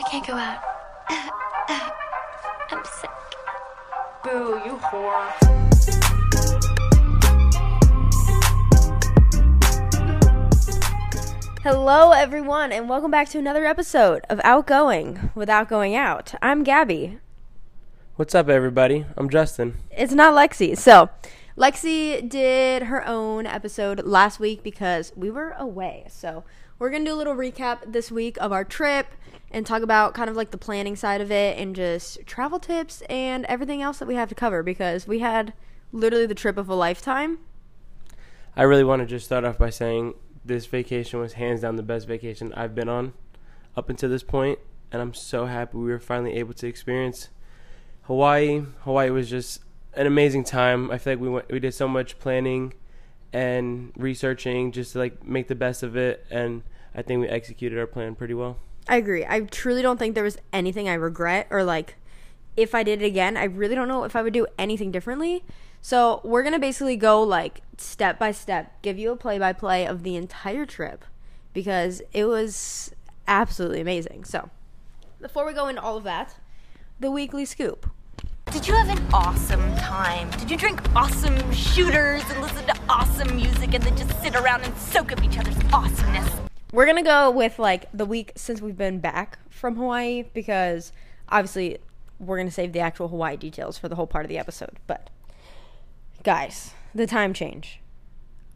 I can't go out. I'm sick. Boo, you whore. Hello, everyone, and welcome back to another episode of Outgoing Without Going Out. I'm Gabby. What's up, everybody? I'm Justin. It's not Lexi. So, Lexi did her own episode last week because we were away. So, we're going to do a little recap this week of our trip and talk about kind of like the planning side of it and just travel tips and everything else that we have to cover because we had literally the trip of a lifetime. I really want to just start off by saying this vacation was hands down the best vacation I've been on up until this point, and I'm so happy we were finally able to experience Hawaii. Hawaii was just an amazing time. I feel like we went, we did so much planning and researching just to like make the best of it, and I think we executed our plan pretty well. I agree. I truly don't think there was anything I regret or like if I did it again, I really don't know if I would do anything differently. So, we're going to basically go like step by step, give you a play by play of the entire trip because it was absolutely amazing. So, before we go into all of that, the weekly scoop. Did you have an awesome time? Did you drink awesome shooters and listen to awesome music and then just sit around and soak up each other's awesomeness? We're going to go with like the week since we've been back from Hawaii because obviously we're going to save the actual Hawaii details for the whole part of the episode. But guys, the time change.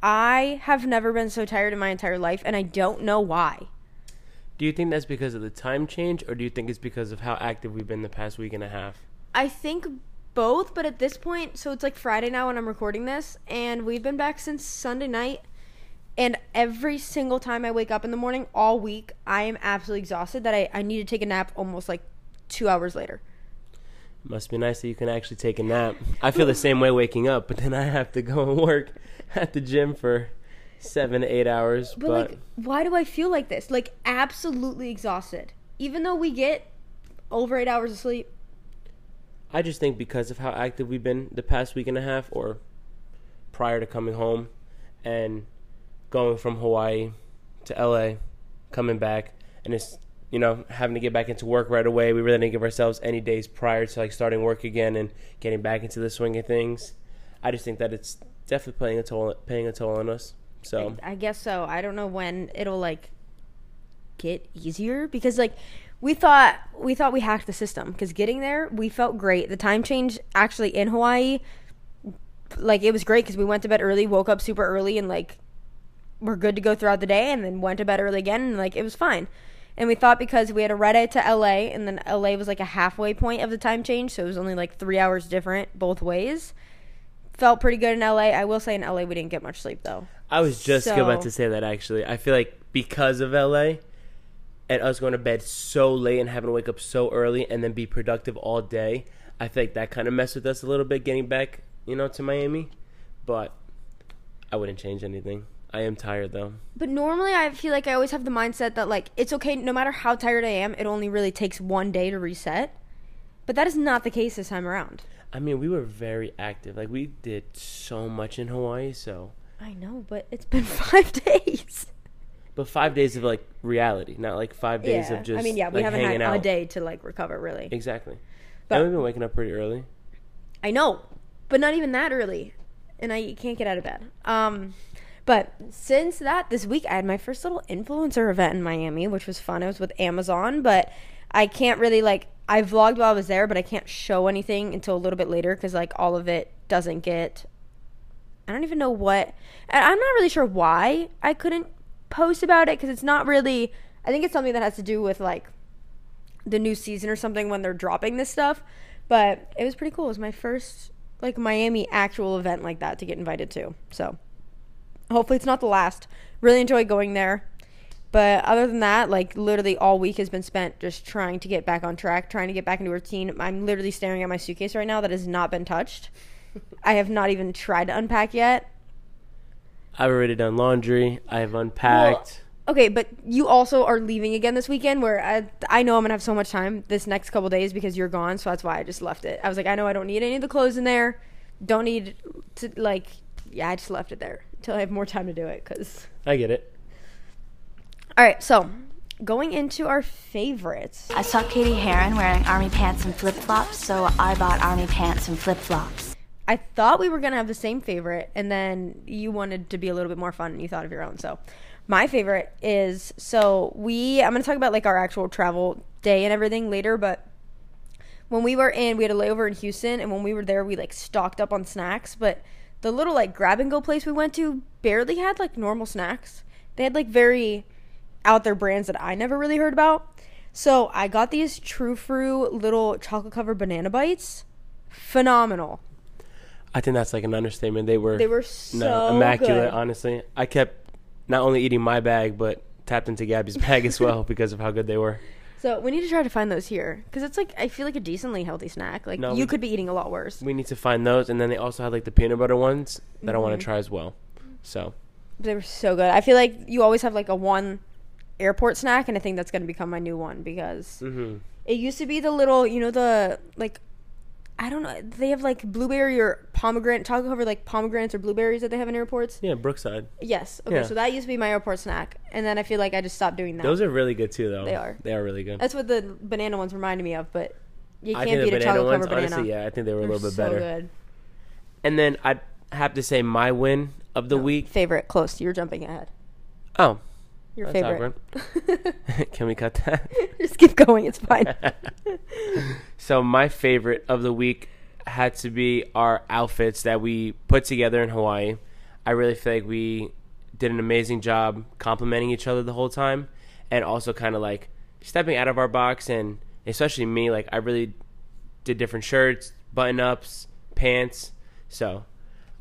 I have never been so tired in my entire life and I don't know why. Do you think that's because of the time change, or do you think it's because of how active we've been the past week and a half? I think both, but at this point, so it's like Friday now when I'm recording this, and we've been back since Sunday night. And every single time I wake up in the morning, all week, I am absolutely exhausted that I, I need to take a nap almost like two hours later. Must be nice that you can actually take a nap. I feel the same way waking up, but then I have to go and work at the gym for seven to eight hours. But, But, like, why do I feel like this? Like, absolutely exhausted. Even though we get over eight hours of sleep. I just think because of how active we've been the past week and a half, or prior to coming home, and going from Hawaii to LA, coming back, and it's you know having to get back into work right away. We really didn't give ourselves any days prior to like starting work again and getting back into the swing of things. I just think that it's definitely playing a toll, paying a toll on us. So I guess so. I don't know when it'll like get easier because like we thought we thought we hacked the system because getting there we felt great. The time change actually in Hawaii, like it was great because we went to bed early, woke up super early, and like we're good to go throughout the day, and then went to bed early again, and like it was fine. And we thought because we had a red eye to LA, and then LA was like a halfway point of the time change, so it was only like three hours different both ways. Felt pretty good in LA. I will say in LA we didn't get much sleep though. I was just So- about to say that actually. I feel like because of LA and us going to bed so late and having to wake up so early and then be productive all day, I feel like that kind of messed with us a little bit getting back, you know, to Miami. But I wouldn't change anything. I am tired though. But normally, I feel like I always have the mindset that like it's okay, no matter how tired I am, it only really takes one day to reset. But that is not the case this time around. I mean, we were very active. Like we did so much in Hawaii, so I know, but it's been five days. But 5 days of like reality, not like 5 days of just I mean, yeah, we like, haven't had hanging a day to like recover really. Exactly. But- and we've been waking up pretty early. I know, but not even that early, and I can't get out of bed. Um, but since that, this week I had my first little influencer event in Miami, which was fun. It was with Amazon, but I can't really like I vlogged while I was there, but I can't show anything until a little bit later because like all of it doesn't get. I don't even know what. I'm not really sure why I couldn't post about it because it's not really. I think it's something that has to do with like the new season or something when they're dropping this stuff. But it was pretty cool. It was my first like Miami actual event like that to get invited to. So hopefully it's not the last. Really enjoyed going there. But other than that, like literally all week has been spent just trying to get back on track, trying to get back into routine. I'm literally staring at my suitcase right now that has not been touched. I have not even tried to unpack yet. I've already done laundry. I have unpacked. Okay, but you also are leaving again this weekend where I, I know I'm going to have so much time this next couple days because you're gone, so that's why I just left it. I was like, I know I don't need any of the clothes in there. Don't need to like yeah, I just left it there until I have more time to do it cuz I get it. All right, so going into our favorites. I saw Cady Heron wearing army pants and flip flops, so I bought army pants and flip flops. I thought we were gonna have the same favorite, and then you wanted to be a little bit more fun, and you thought of your own. So, my favorite is so we. I'm gonna talk about like our actual travel day and everything later, but when we were in, we had a layover in Houston, and when we were there, we like stocked up on snacks. But the little like grab and go place we went to barely had like normal snacks. They had like very out there brands that I never really heard about. So I got these True Fruit little chocolate covered banana bites. Phenomenal. I think that's like an understatement. They were They were so no, immaculate. good. Honestly, I kept not only eating my bag but tapped into Gabby's bag as well because of how good they were. So we need to try to find those here because it's like I feel like a decently healthy snack. Like No, you could be eating a lot worse. We need to find those, and then they also had like the peanut butter ones that I want Mm-hmm. to try as well. So They were so good. I feel like you always have like a one airport snack, and I think that's gonna become my new one because mhm. it used to be the little, you know, the like. I don't know. They have like blueberry or pomegranate, chocolate covered like pomegranates or blueberries that they have in airports. yeah, Brookside. Yes. Okay. Yeah. So that used to be my airport snack, and then I feel like I just stopped doing that. Those are really good too, though. They are. They are really good. That's what the banana ones reminded me of, but you I can't think beat the a banana chocolate ones, covered banana. honestly, yeah, I think they were a They're little bit so better. good. And then I have to say my win of the week. Favorite, close. You're jumping ahead. Oh, Your that's favorite. Can we cut that? Just keep going. It's fine. so my favorite of the week had to be our outfits that we put together in Hawaii. I really feel like we did an amazing job complimenting each other the whole time and also kind of like stepping out of our box and especially me like I really did different shirts, button-ups, pants. So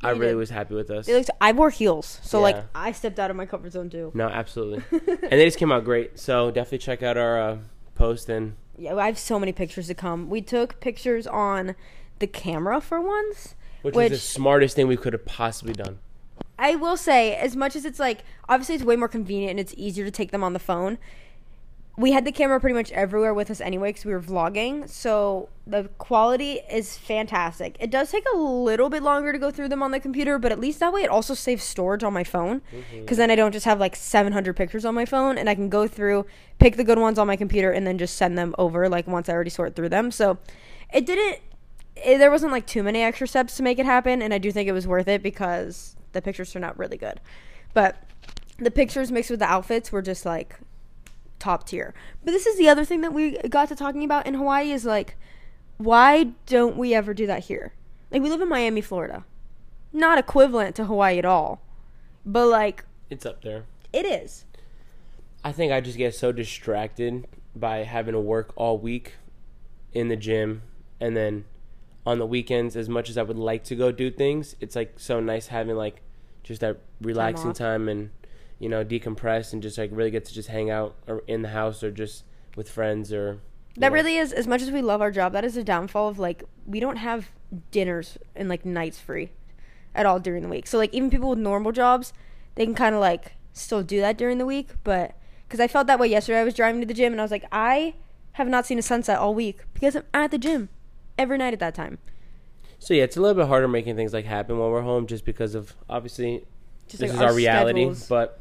I really did. was happy with us. It looks, I wore heels, so like I stepped out of my comfort zone too. No, absolutely. and they just came out great. So definitely check out our uh, post and Yeah, I have so many pictures to come. We took pictures on the camera for once, which, which is the smartest thing we could have possibly done. I will say, as much as it's like, obviously it's way more convenient and it's easier to take them on the phone. We had the camera pretty much everywhere with us anyway because we were vlogging, so the quality is fantastic. It does take a little bit longer to go through them on the computer, but at least that way it also saves storage on my phone mm-hmm. because then I don't just have like 700 pictures on my phone and I can go through, pick the good ones on my computer, and then just send them over like once I already sort through them. So it didn't it, there wasn't like too many extra steps to make it happen and i do think it was worth it because the pictures turned out really good but the pictures mixed with the outfits were just like top tier. But this is the other thing that we got to talking about in hawaii is like why don't we ever do that here? Like we live in miami florida. Not equivalent to hawaii at all. But like It's up there. it is. I think I just get so distracted by having to work all week in the gym and then on the weekends as much as I would like to go do things, it's like so nice having like just that relaxing off. time, and you know decompress and just like really get to just hang out or in the house or just with friends or That know. really is as much as we love our job, that is a downfall of like we don't have dinners and like nights free at all during the week. So like even people with normal jobs, they can kind of like still do that during the week, but cuz I felt that way yesterday. I was driving to the gym and I was like I have not seen a sunset all week because I'm at the gym every night at that time. So yeah, it's a little bit harder making things like happen when we're home, just because of obviously Just this like is our, reality. schedules. But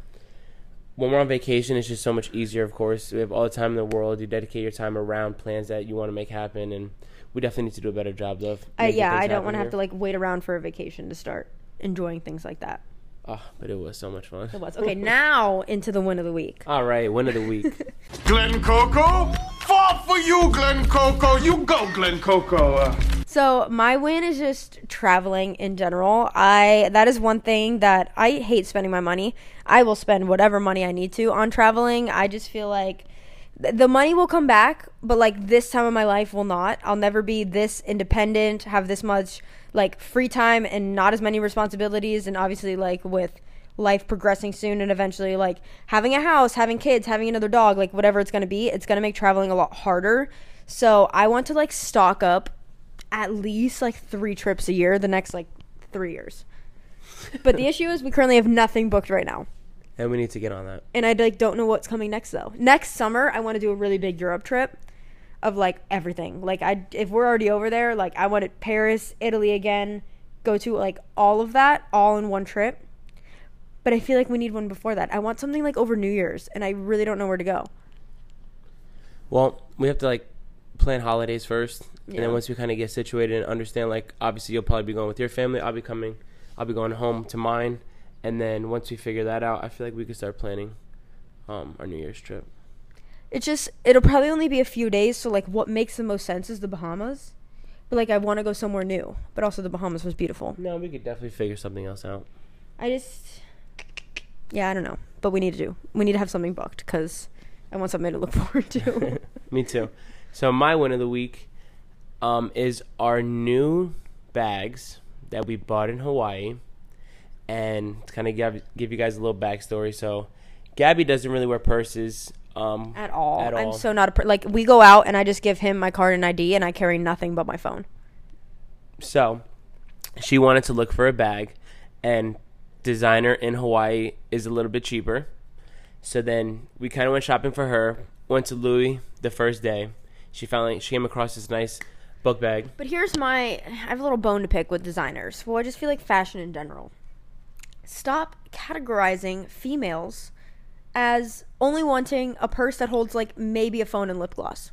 when we're on vacation, it's just so much easier. Of course, we have all the time in the world. You dedicate your time around plans that you want to make happen, and we definitely need to do a better job of. I, yeah, I don't want to have to like wait around for a vacation to start enjoying things like that. Oh, but it was so much fun. It was. Okay, now into the win of the week. All right, win of the week. Glen Coco? Fought for you, Glen Coco. You go, Glen Coco. So my win is just traveling in general. I that is one thing that I hate spending my money. I will spend whatever money I need to on traveling. I just feel like th- the money will come back, but like this time of my life will not. I'll never be this independent, have this much like free time and not as many responsibilities and obviously like with life progressing soon and eventually like having a house, having kids, having another dog, like whatever it's going to be, it's going to make traveling a lot harder. So I want to like stock up at least like 3 trips a year the next like 3 years. But the issue is we currently have nothing booked right now. And we need to get on that. And I like don't know what's coming next though. Next summer I want to do a really big Europe trip of like everything. Like I if we're already over there, like I want Paris, Italy again, go to like all of that all in one trip. But I feel like we need one before that. I want something like over New Year's and I really don't know where to go. Well, we have to like plan holidays first, and then once we kind of get situated and understand, like obviously you'll probably be going with your family. I'll be coming. I'll be going home to mine, and then once we figure that out, I feel like we could start planning um, our New Year's trip. It's just it'll probably only be a few days, so like what makes the most sense is the Bahamas. But like I want to go somewhere new, but also the Bahamas was beautiful. No, we could definitely figure something else out. I just yeah, I don't know, but we need to do. We need to have something booked cuz I want something to look forward to. Me too. So my win of the week um, is our new bags that we bought in Hawaii, and to kind of give give you guys a little backstory. So Gabby doesn't really wear purses um, at all. At I'm all. so not a per- like we go out and I just give him my card and ID and I carry nothing but my phone. So she wanted to look for a bag, and designer in Hawaii is a little bit cheaper. So then we kind of went shopping for her. Went to Louis the first day. She finally she came across this nice book bag. But here's my I have a little bone to pick with designers. Well, I just feel like fashion in general. Stop categorizing females as only wanting a purse that holds like maybe a phone and lip gloss.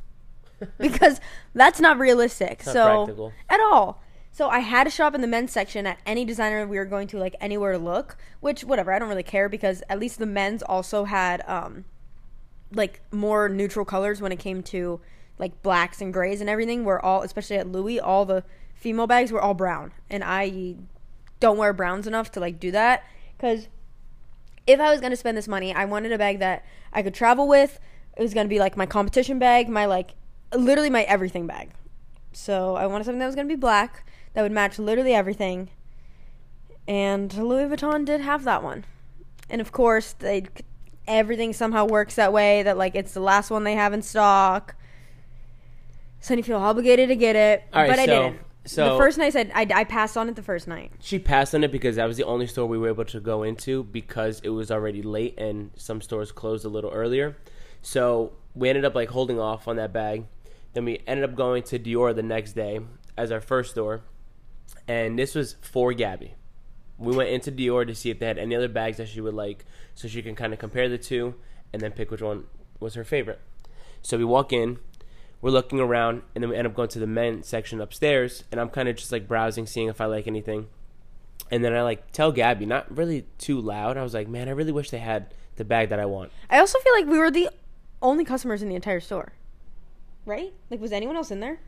because that's not realistic. not so practical. at all. So I had to shop in the men's section at any designer we were going to like anywhere to look, which whatever, I don't really care because at least the men's also had um like more neutral colors when it came to like blacks and grays and everything were all especially at Louis all the female bags were all brown and I don't wear browns enough to like do that cuz if I was going to spend this money I wanted a bag that I could travel with. It was going to be like my competition bag my like literally my everything bag. So I wanted something that was going to be black that would match literally everything. And Louis Vuitton did have that one. And of course they everything somehow works that way that like it's the last one they have in stock. So you feel obligated to get it right, but i so- didn't so- the first night I said I, I passed on it the first night She passed on it because that was the only store we were able to go into because it was already late and some stores closed a little earlier. So we ended up like holding off on that bag. Then we ended up going to Dior the next day as our first store, and this was for Gabby. We went into Dior to see if they had any other bags that she would like, so she can kind of compare the two and then pick which one was her favorite. So we walk in, we're looking around, and then we end up going to the men's section upstairs, and I'm kind of just like browsing, seeing if I like anything. And then I like tell Gabby, not really too loud. I was like, man, I really wish they had the bag that I want. i also feel like we were the only customers in the entire store right like was anyone else in there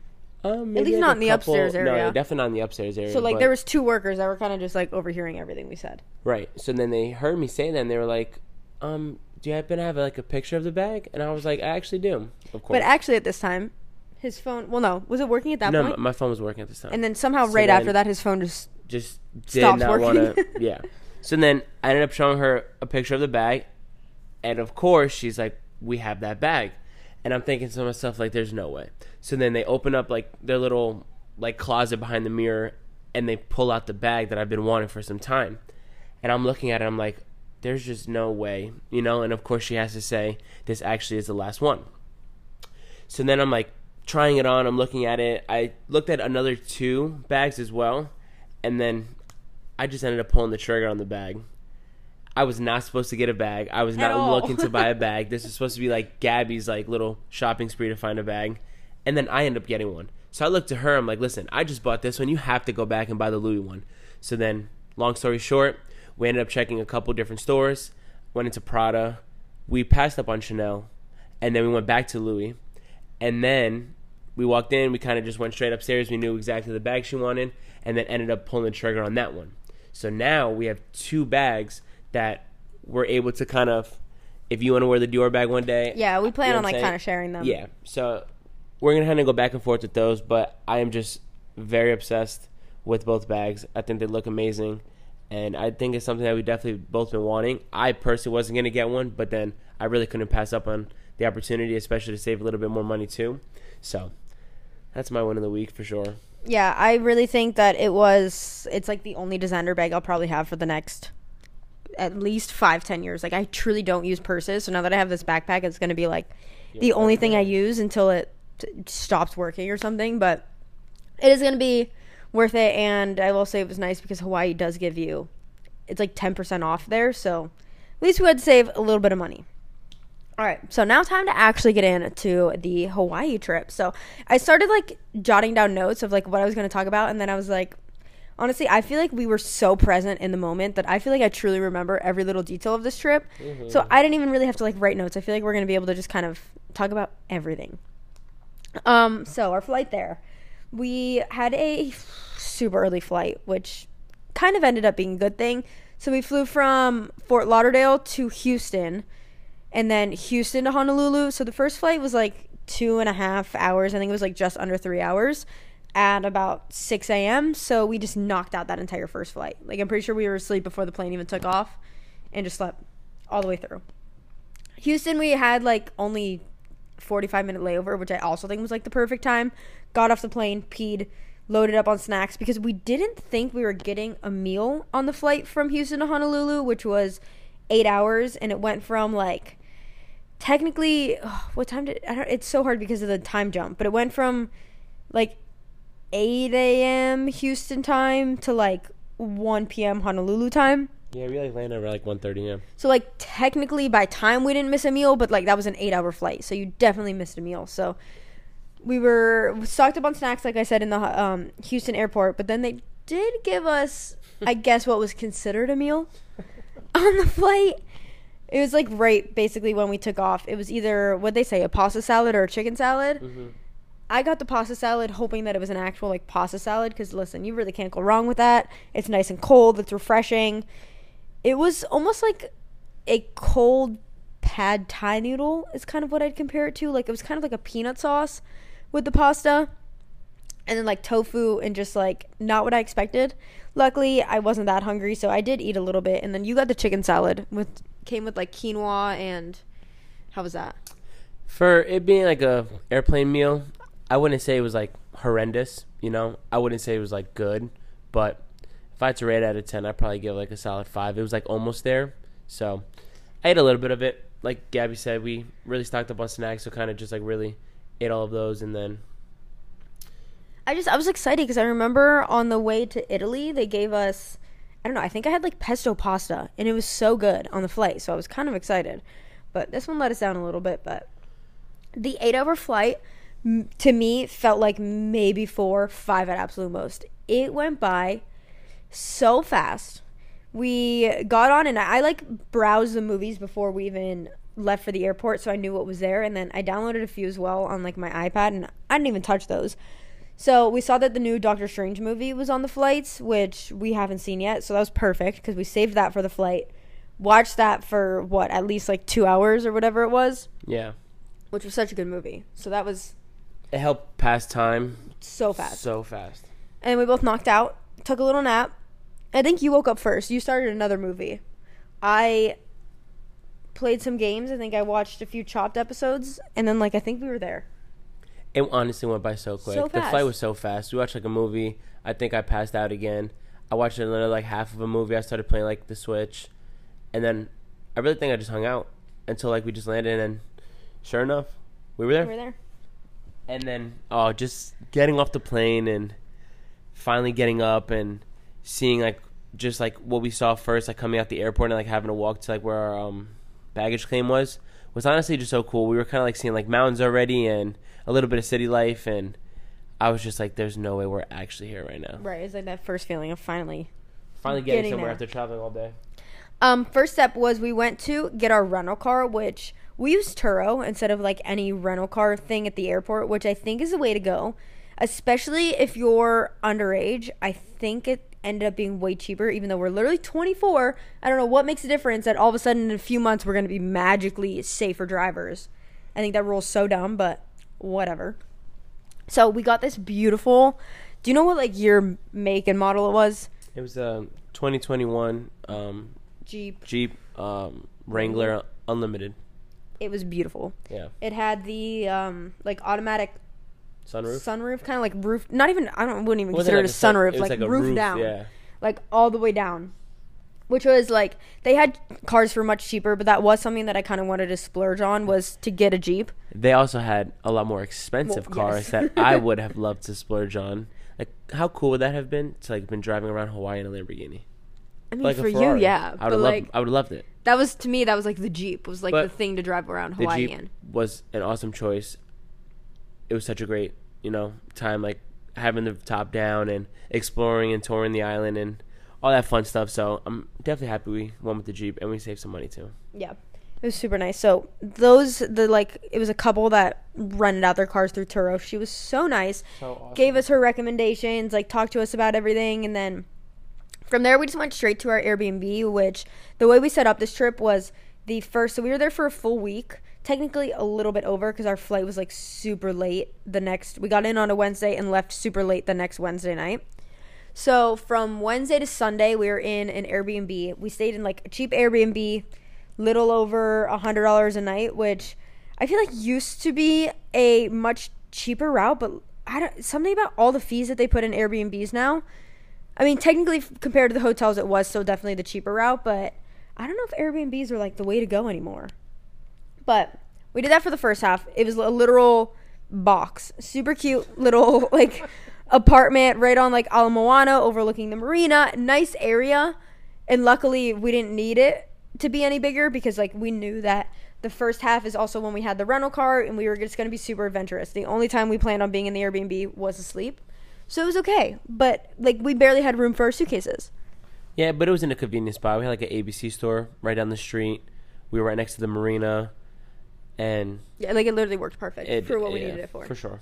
Um, least maybe, like, not in the couple- upstairs area. No, definitely not in the upstairs area. so like there was two workers that were kind of just like overhearing everything we said Right. So then they heard me say that, and they were like, um, do you happen to have like a picture of the bag? And I was like, I actually do. Of course. but actually at this time his phone well no was it working at that no, point my, my phone was working at this time. and then somehow So right then- after that his phone just just did not want to. Yeah. So then I ended up showing her a picture of the bag, and of course she's like, "We have that bag," and I'm thinking to myself like, "There's no way." So then they open up like their little like closet behind the mirror, and they pull out the bag that I've been wanting for some time, and I'm looking at it. I'm like, "There's just no way," you know. And of course she has to say, "This actually is the last one." So then I'm like trying it on. I'm looking at it. I looked at another two bags as well, and then I just ended up pulling the trigger on the bag. I was not supposed to get a bag. I was not looking to buy a bag. This is supposed to be like Gabby's like little shopping spree to find a bag, and then I end up getting one. So I looked to her. I'm like, listen, I just bought this one. You have to go back and buy the Louis one. So then, long story short, we ended up checking a couple different stores. Went into Prada. We passed up on Chanel, and then we went back to Louis, and then we walked in. We kind of just went straight upstairs. We knew exactly the bag she wanted, and then ended up pulling the trigger on that one. So now we have two bags that we're able to kind of, if you want to wear the Dior bag one day, yeah we plan you know on like saying? kind of sharing them Yeah. So we're gonna kind of go back and forth with those, but I am just very obsessed with both bags. I think they look amazing, and I think it's something that we definitely both been wanting. I personally wasn't gonna get one, but then I really couldn't pass up on the opportunity, especially to save a little bit more money too. So that's my win of the week for sure. Yeah, I really think that it was. It's like the only designer bag I'll probably have for the next at least five, ten years. Like I truly don't use purses, so now that I have this backpack, it's gonna be like the only thing I use until it t- stops working or something. But it is gonna be worth it, and I will say it was nice because Hawaii does give you it's like ten percent off there, so at least we had to save a little bit of money. All right, so now time to actually get into the Hawaii trip. So I started like jotting down notes of like what I was going to talk about, and then I was like, honestly, I feel like we were so present in the moment that I feel like I truly remember every little detail of this trip. So I didn't even really have to like write notes. I feel like we're going to be able to just kind of talk about everything. Um, so our flight there, we had a super early flight, which kind of ended up being a good thing. So we flew from Fort Lauderdale to Houston and then Houston to Honolulu. So the first flight was like two and a half hours. I think it was like just under three hours at about 6 a.m. So we just knocked out that entire first flight. Like, I'm pretty sure we were asleep before the plane even took off and just slept all the way through. Houston, we had like only 45 minute layover, which I also think was like the perfect time. Got off the plane, peed, loaded up on snacks because we didn't think we were getting a meal on the flight from Houston to Honolulu, which was eight hours, and it went from like technically ugh, what time did it's so hard because of the time jump, but it went from like 8 a.m. Houston time to like 1 p.m. Honolulu time. Yeah, we like landed around like 1:30 a.m. So like technically by time we didn't miss a meal, but like that was an eight hour flight, so you definitely missed a meal. So we were stocked up on snacks, like I said in the um, Houston airport, but then they did give us, I guess, what was considered a meal on the flight. It was like right basically when we took off. It was either what they say a pasta salad or a chicken salad. I got the pasta salad hoping that it was an actual like pasta salad because listen, you really can't go wrong with that. It's nice and cold. It's refreshing. It was almost like a cold pad thai noodle is kind of what I'd compare it to. Like it was kind of like a peanut sauce with the pasta and then like tofu and just like not what I expected. Luckily, I wasn't that hungry, so I did eat a little bit. And then you got the chicken salad with came with like quinoa and how was that? For it being like a airplane meal, I wouldn't say it was like horrendous. You know, I wouldn't say it was like good, but I had to rate out of ten, I'd probably give like a solid five. It was like almost there, so I ate a little bit of it. Like Gabby said, we really stocked up on snacks, so kind of just like really ate all of those, and then I just I was excited because I remember on the way to Italy they gave us I don't know I think I had like pesto pasta and it was so good on the flight so I was kind of excited but this one let us down a little bit but the eight hour flight to me felt like maybe four five at absolute most it went by so fast we got on and I, I like browsed the movies before we even left for the airport so I knew what was there and then I downloaded a few as well on like my iPad and I didn't even touch those so we saw that the new Doctor Strange movie was on the flights, which we haven't seen yet. So that was perfect because we saved that for the flight. Watched that for what, at least like two hours or whatever it was, yeah, which was such a good movie. So that was it helped pass time so fast. so fast. And we both knocked out, took a little nap. I think you woke up first. You started another movie. I played some games. I think I watched a few chopped episodes. And then, like, I think we were there. It honestly went by so quick. So The flight was so fast. We watched like a movie. I think I passed out again. I watched another like half of a movie. I started playing like the Switch, and then I really think I just hung out until like we just landed. And sure enough, we were there. We were there. And then oh, just getting off the plane and finally getting up and seeing like just like what we saw first, like coming out the airport and like having to walk to like where our um, baggage claim was, was honestly just so cool. We were kind of like seeing like mountains already and a little bit of city life, and I was just like, "There's no way we're actually here right now." Right. It's like that first feeling of finally Finally getting, Getting somewhere there. after traveling all day. Um, first step was we went to get our rental car, which we used Turo instead of like any rental car thing at the airport, which I think is the way to go, especially if you're underage. I think it ended up being way cheaper, even though we're literally 24. I don't know what makes a difference that all of a sudden in a few months we're going to be magically safer drivers. I think that rule's so dumb, but whatever. So we got this beautiful. Do you know what like year, make, and model it was? It was a 2021 um, Jeep. Jeep um, Wrangler Unlimited. It was beautiful. Yeah, It had the um like automatic sunroof. sunroof, kind of like roof. Not even I don't wouldn't even consider like it a sunroof. was like, a roof, down. Yeah, like all the way down. Which was like they had cars for much cheaper, but that was something that I kind of wanted to splurge on was to get a Jeep. they also had a lot more expensive Well, cars yes. that I would have loved to splurge on. Like, how cool would that have been to like been driving around Hawaii in a Lamborghini? I mean, Like for you, yeah, I would have like loved. I would have loved it. that was to me that was like the Jeep was like But the thing to drive around the Hawaii Jeep in. was an awesome choice. It was such a great, you know, time like having the top down and exploring and touring the island and all that fun stuff. So I'm definitely happy we went with the Jeep and we saved some money too. Yeah. It was super nice. So those the like it was a couple that rented out their cars through Turo. She was so nice. Gave us her recommendations, like talked to us about everything and then from there we just went straight to our Airbnb, which the way we set up this trip was the first so we were there for a full week. Technically a little bit over because our flight was like super late the next we got in on a Wednesday and left super late the next Wednesday night. So from Wednesday to Sunday, we were in an Airbnb. We stayed in like a cheap Airbnb, little over a hundred dollars a night, which I feel like used to be a much cheaper route. But I don't something about all the fees that they put in Airbnbs now. I mean, technically compared to the hotels, it was still definitely the cheaper route, but I don't know if Airbnbs are like the way to go anymore. But we did that for the first half. It was a literal box, super cute little like apartment right on like Ala Moana, overlooking the marina. Nice area, and luckily we didn't need it to be any bigger because like we knew that the first half is also when we had the rental car and we were just going to be super adventurous. The only time we planned on being in the Airbnb was asleep. So it was okay, but like we barely had room for our suitcases. Yeah, but it was in a convenient spot. We had like an ABC store right down the street. We were right next to the marina, and Yeah, like it literally worked perfect it, for what we yeah, needed it for. For sure.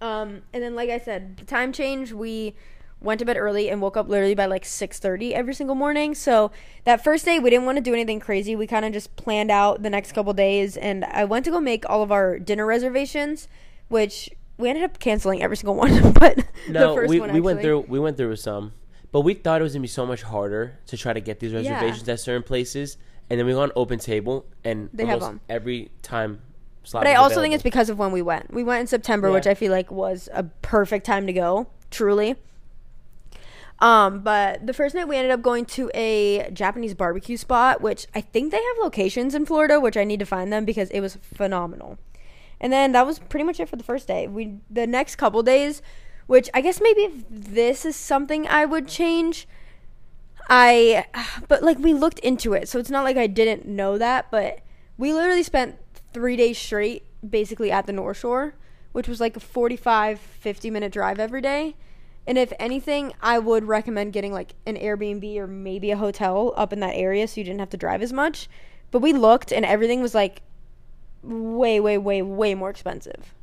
Um, and then like I said, the time change, we went to bed early and woke up literally by like 6:30 every single morning. So that first day we didn't want to do anything crazy. We kind of just planned out the next couple days and I went to go make all of our dinner reservations, which we ended up canceling every single one, but No, the first we, one we went through we went through with some, but we thought it was gonna be so much harder to try to get these reservations at certain places, and then we went on Open Table, and They have them. every time. Slot But I also think it's because of when we went. We went in September, which I feel like was a perfect time to go, truly. Um, but the first night we ended up going to a Japanese barbecue spot, which I think they have locations in Florida, which I need to find them because it was phenomenal. And then that was pretty much it for the first day. We the next couple days, which I guess maybe if this is something I would change. I but like we looked into it, so it's not like I didn't know that, but we literally spent 3 days straight basically at the North Shore, which was like a 45 50 minute drive every day. And if anything, I would recommend getting like an Airbnb or maybe a hotel up in that area so you didn't have to drive as much. But we looked and everything was like way way way way more expensive.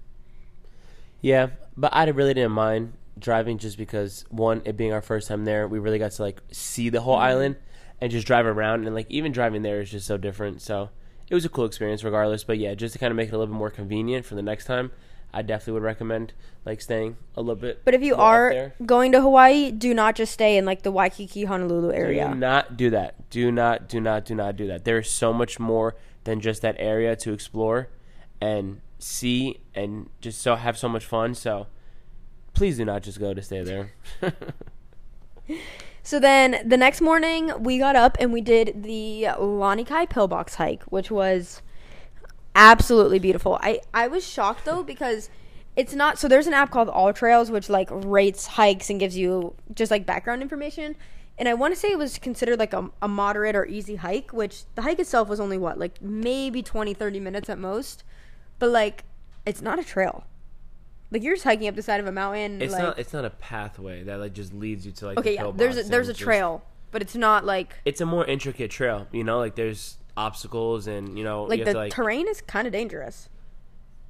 Yeah, but I really didn't mind driving just because one, it being our first time there, we really got to like see the Mm-hmm. whole island and just drive around, and like even driving there is just so different. So it was a cool experience regardless. But yeah, just to kind of make it a little bit more convenient for the next time, I definitely would recommend like staying a little bit. But if you are going to Hawaii, do not just stay in like the Waikiki Honolulu Do area. not do that. Do not, do not, do not do that. There is so much more than just that area to explore and see and just so have so much fun. So please do not just go to stay there. So then the next morning we got up and we did the Lanikai Pillbox hike, which was absolutely beautiful. I I was shocked though because it's not so there's an app called All Trails which like rates hikes and gives you just like background information. And I want to say it was considered like a, a moderate or easy hike, which the hike itself was only what, like maybe 20, 30 minutes at most. But like, it's not a trail. Like you're just hiking up the side of a mountain. It's like, not. It's not a pathway that like just leads you to like. okay, the yeah. There's a, there's a and just- trail, but it's not like It's a more intricate trail. You know, like there's obstacles and you know like you the to, like terrain is kind of dangerous.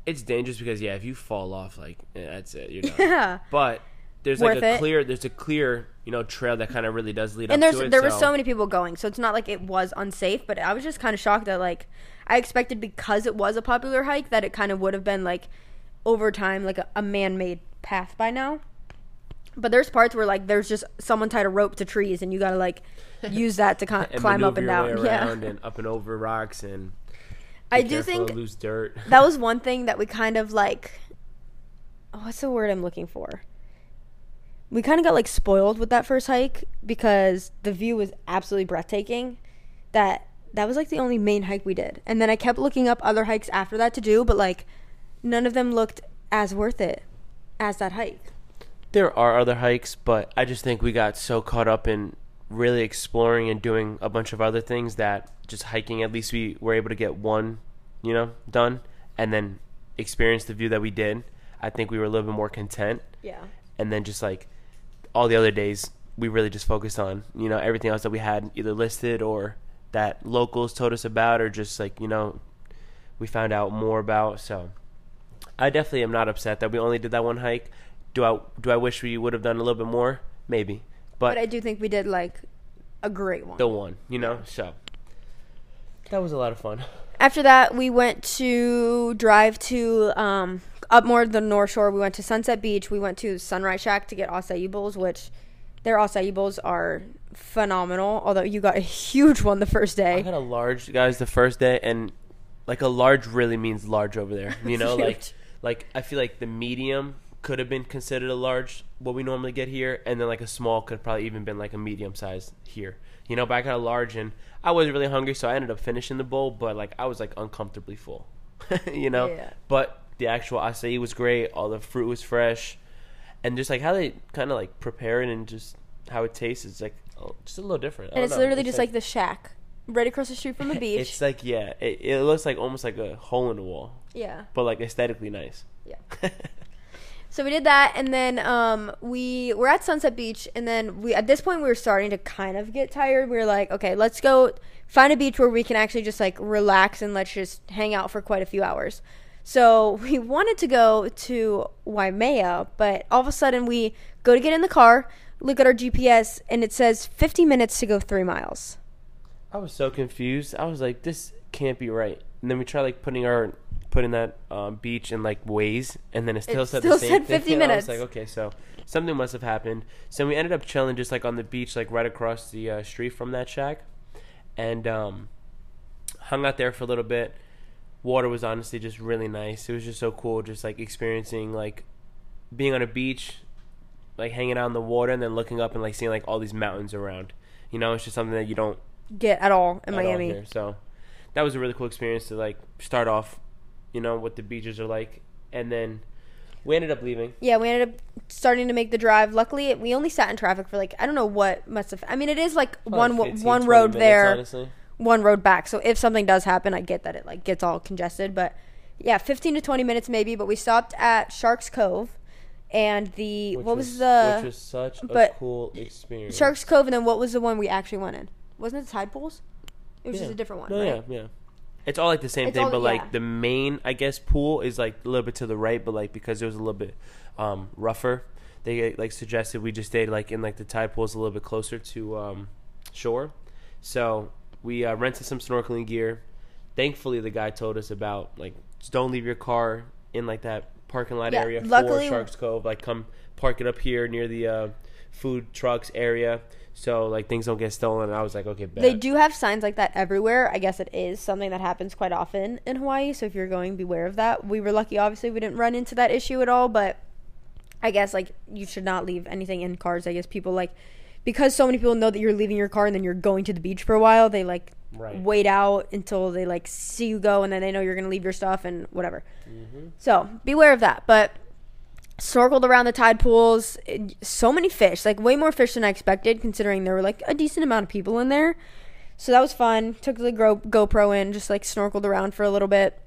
it's dangerous because yeah, if you fall off, like eh, that's it. You're done. Yeah. But there's like Worth a it. clear. There's a clear you know trail that kind of really does lead And up there's to it. there were so many people going, so it's not like it was unsafe. But I was just kind of shocked that like I expected because it was a popular hike that it kind of would have been like over time like a, a man made path by now. But there's parts where like there's just someone tied a rope to trees and you gotta like use that to con- and climb up and down. Yeah, and up and over rocks and I do think loose dirt. that was one thing that we kind of like. oh, What's the word I'm looking for? We kind of got like spoiled with that first hike because the view was absolutely breathtaking. That that was like the only main hike we did, and then I kept looking up other hikes after that to do, but like none of them looked as worth it as that hike. There are other hikes, but I just think we got so caught up in really exploring and doing a bunch of other things that just hiking, at least we were able to get one, you know, done and then experience the view that we did. I think we were a little bit more content. Yeah. And then just like all the other days, we really just focused on, you know, everything else that we had either listed or that locals told us about or just like, you know, we found out more about. So I definitely am not upset that we only did that one hike. Do I do I wish we would have done a little bit more? Maybe. But, But I do think we did like a great one. the one, you know, so that was a lot of fun. After that, we went to drive to um, up more the North Shore. We went to Sunset Beach. We went to Sunrise Shack to get acai bowls, which their acai bowls are phenomenal. Although you got a huge one the first day. I got a large guys the first day and like a large really means large over there. You know, like. Like I feel like the medium could have been considered a large what we normally get here and then like a small could probably even been like a medium size here. You know, but I got a large and I wasn't really hungry so I ended up finishing the bowl, but like I was like uncomfortably full. you know? Yeah. But the actual acai was great, all the fruit was fresh and just like how they kind of like prepare it and just how it tastes is like oh, just a little different. And it's know. literally just like, the shack right across the street from the beach. It's like yeah, it, it looks like almost like a hole in the wall, yeah. but like aesthetically nice. Yeah. So we did that, and then um, we were at Sunset Beach, and then we at this point we were starting to kind of get tired. We were like, okay, let's go find a beach where we can actually just like relax and let's just hang out for quite a few hours. So we wanted to go to Waimea, but all of a sudden we go to get in the car, look at our GPS, and it says 50 minutes to go three miles. I was so confused. I was like, this can't be right. And then we try like putting our putting that um, beach in like Waze, and then it still It said still the same said thing. 50 and I minutes. was like, okay, so something must have happened. So we ended up chilling just like on the beach, like right across the uh, street from that shack, and um, hung out there for a little bit. Water was honestly just really nice. It was just so cool, just like experiencing like being on a beach, like hanging out in the water, and then looking up and like seeing like all these mountains around. You know, it's just something that you don't Get at all in at all Miami. here. So that was a really cool experience to like start off, you know, what the beaches are like, and then we ended up leaving. Yeah, we ended up starting to make the drive. Luckily, we only sat in traffic for like I don't know what must have. I mean, it is like one 15, one road minutes, there, honestly. one road back. So if something does happen, I get that it like gets all congested. But yeah, fifteen to twenty minutes maybe. But we stopped at Sharks Cove, and the Which what was, the which was such a cool experience. Sharks Cove, and then what was the one we actually went in? Wasn't it the tide pools? It was yeah. just a different one. No, right? yeah, yeah. It's all like the same It's thing, all- but yeah. like the main, I guess, pool is like a little bit to the right, but like because it was a little bit um, rougher, they like suggested we just stayed like in like the tide pools a little bit closer to um, shore. So we uh, rented some snorkeling gear. Thankfully, the guy told us about like just don't leave your car in like that parking lot Yeah, area luckily- for Sharks Cove. Like come park it up here near the uh, food trucks area, so like things don't get stolen. And I was like, okay, bet. They do have signs like that everywhere. I guess it is something that happens quite often in Hawaii. So if you're going, beware of that. We were lucky, obviously, we didn't run into that issue at all. But I guess like you should not leave anything in cars. I guess people like because so many people know that you're leaving your car and then you're going to the beach for a while. They like Right. wait out until they like see you go and then they know you're gonna leave your stuff and whatever. Mm-hmm. So beware of that. But snorkeled around the tide pools. So many fish, like way more fish than I expected, considering there were like a decent amount of people in there. So that was fun. Took the Gro- GoPro in, just like snorkeled around for a little bit,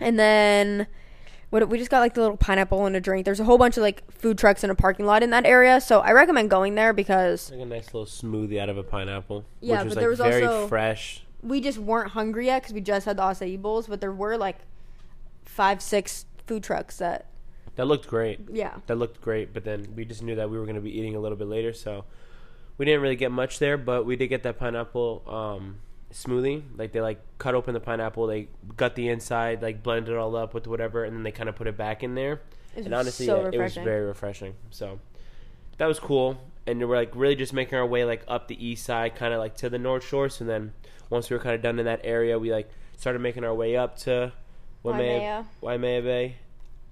and then what we just got like the little pineapple and a drink. There's a whole bunch of like food trucks in a parking lot in that area, so I recommend going there because like a nice little smoothie out of a pineapple. Yeah, which was but like there was very also- fresh. we just weren't hungry yet because we just had the acai bowls, but there were like five, six food trucks that That looked great. yeah. That looked great, but then we just knew that we were going to be eating a little bit later, so we didn't really get much there. But we did get that pineapple um, smoothie. Like they like cut open the pineapple, they gut the inside, like blend it all up with whatever, and then they kind of put it back in there. It and honestly, so yeah, it was very refreshing. So that was cool. And we're like really just making our way like up the east side, kind of like to the North Shore. So then once we were kind of done in that area, we like started making our way up to Waimea, Waimea Bay,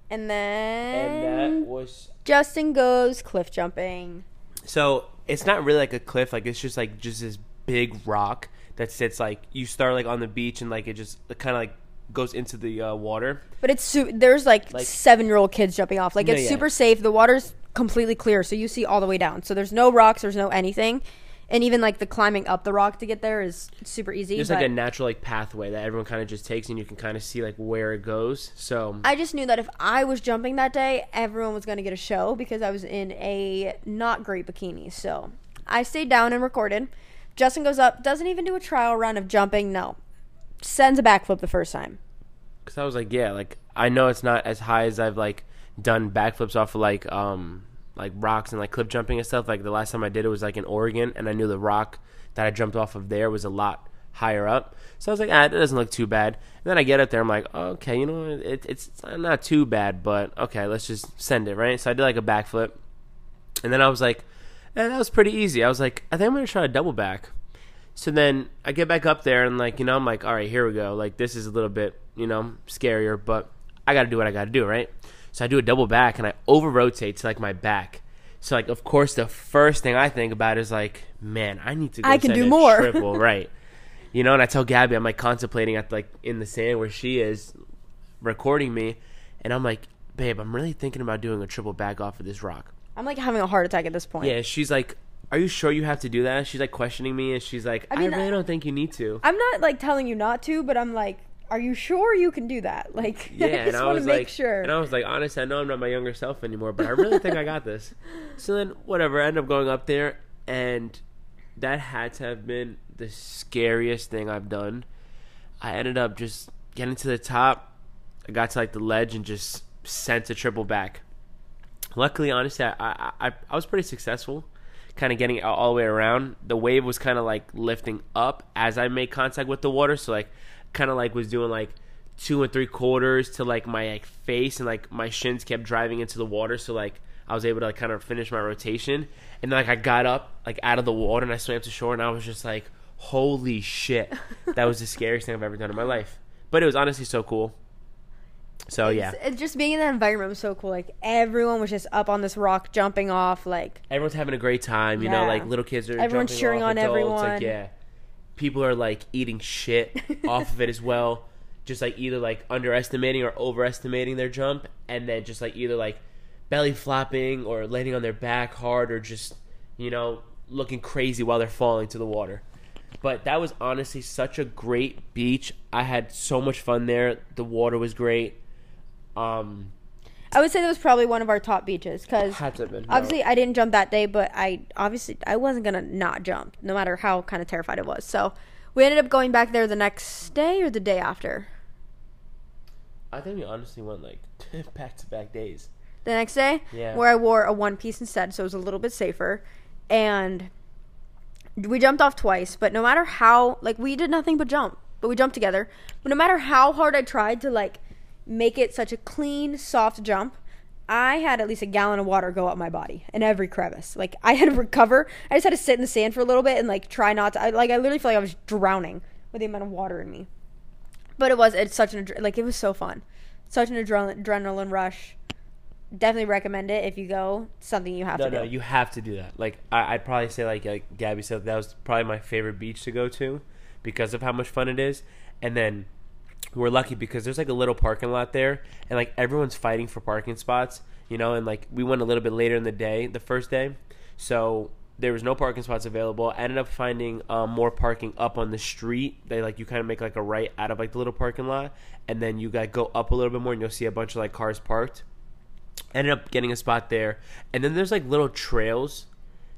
And and then that was Justin goes cliff jumping. So it's not really like a cliff. Like it's just like just this big rock that sits like you start like on the beach and like it just kind of like goes into the uh, water. But it's su- there's like, Like- seven year old kids jumping off. Like No, it's yeah. super safe. The water's completely clear, so you see all the way down. So there's no rocks, there's no anything, and even like the climbing up the rock to get there is super easy. There's like a natural like pathway that everyone kind of just takes and you can kind of see like where it goes. So I just knew that if I was jumping that day, everyone was going to get a show because I was in a not great bikini. So I stayed down and recorded. Justin goes up, doesn't even do a trial run of jumping. No, sends a backflip the first time. Cause I was like, yeah, like I know it's not as high as I've like done backflips off of like um like rocks and like cliff jumping and stuff. Like the last time I did it was like in Oregon, and I knew the rock that I jumped off of there was a lot higher up. So I was like, ah, it doesn't look too bad. And then I get up there, I'm like, okay, you know, it, it's it's not too bad, but okay, let's just send it, right? So I did like a backflip, and then I was like, eh, that was pretty easy. I was like, I think I'm gonna try a double back. So then I get back up there and like you know I'm like all right here we go like this is a little bit you know scarier but I got to do what I got to do right. So I do a double back and I over rotate to like my back. So like of course the first thing I think about is like man I need to go I can do more. triple right. You know and I tell Gabby I'm like contemplating at like in the sand where she is recording me and I'm like babe I'm really thinking about doing a triple back off of this rock. I'm like having a heart attack at this point. Yeah, she's like, "Are you sure you have to do that?" She's like questioning me, and she's like, "I, mean, really I- don't think you need to." I'm not like telling you not to, but I'm like, are you sure you can do that? Like, Yeah, I and just I want to was make like, sure. and I was like, honestly, I know I'm not my younger self anymore, but I really think I got this. So then, whatever, I ended up going up there, and that had to have been the scariest thing I've done. I ended up just getting to the top. I got to like the ledge and just sent a triple back. Luckily, honestly, I I, I, I was pretty successful, kind of getting all the way around. The wave was kind of like lifting up as I made contact with the water, so like kind of like was doing like two and three quarters to like my like face, and like my shins kept driving into the water, so like I was able to like kind of finish my rotation, and then like I got up like out of the water and I swam to shore, and I was just like, holy shit, that was the scariest thing I've ever done in my life. But it was honestly so cool. So yeah, It's- it's just being in that environment was so cool. Like everyone was just up on this rock, jumping off. Like everyone's having a great time. You know, like little kids are Everyone's cheering off, on adults, everyone. Like, yeah, people are like eating shit off of it as well. Just like either like underestimating or overestimating their jump, and then just like either like belly flopping or landing on their back hard, or just you know looking crazy while they're falling to the water. But that was honestly such a great beach. I had so much fun there. The water was great. Um, I would say that was probably one of our top beaches because had to have been. obviously I didn't jump that day, but I obviously I wasn't gonna not jump no matter how kind of terrified I was. So we ended up going back there the next day or the day after. I think we honestly went like back to back days. the next day Yeah. where I wore a one piece instead, so it was a little bit safer. And we jumped off twice, but no matter how like we did nothing but jump, but we jumped together. But no matter how hard I tried to like make it such a clean, soft jump, I had at least a gallon of water go up my body in every crevice. Like I had to recover. I just had to sit in the sand for a little bit and like try not to. I, like I literally felt like I was drowning with the amount of water in me. But it was it's such an like it was so fun, such an adrenaline adrenaline rush. Definitely recommend it if you go. Something you have No, to no, do. you have to do that. Like I, I'd probably say, like, like Gabby said, that was probably my favorite beach to go to because of how much fun it is. And then we're lucky because there's like a little parking lot there, and like everyone's fighting for parking spots, you know. And like we went a little bit later in the day, the first day, so there was no parking spots available. I ended up finding um, more parking up on the street. They like you kind of make like a right out of like the little parking lot, and then you got go up a little bit more, and you'll see a bunch of like cars parked ended up getting a spot there and then there's like little trails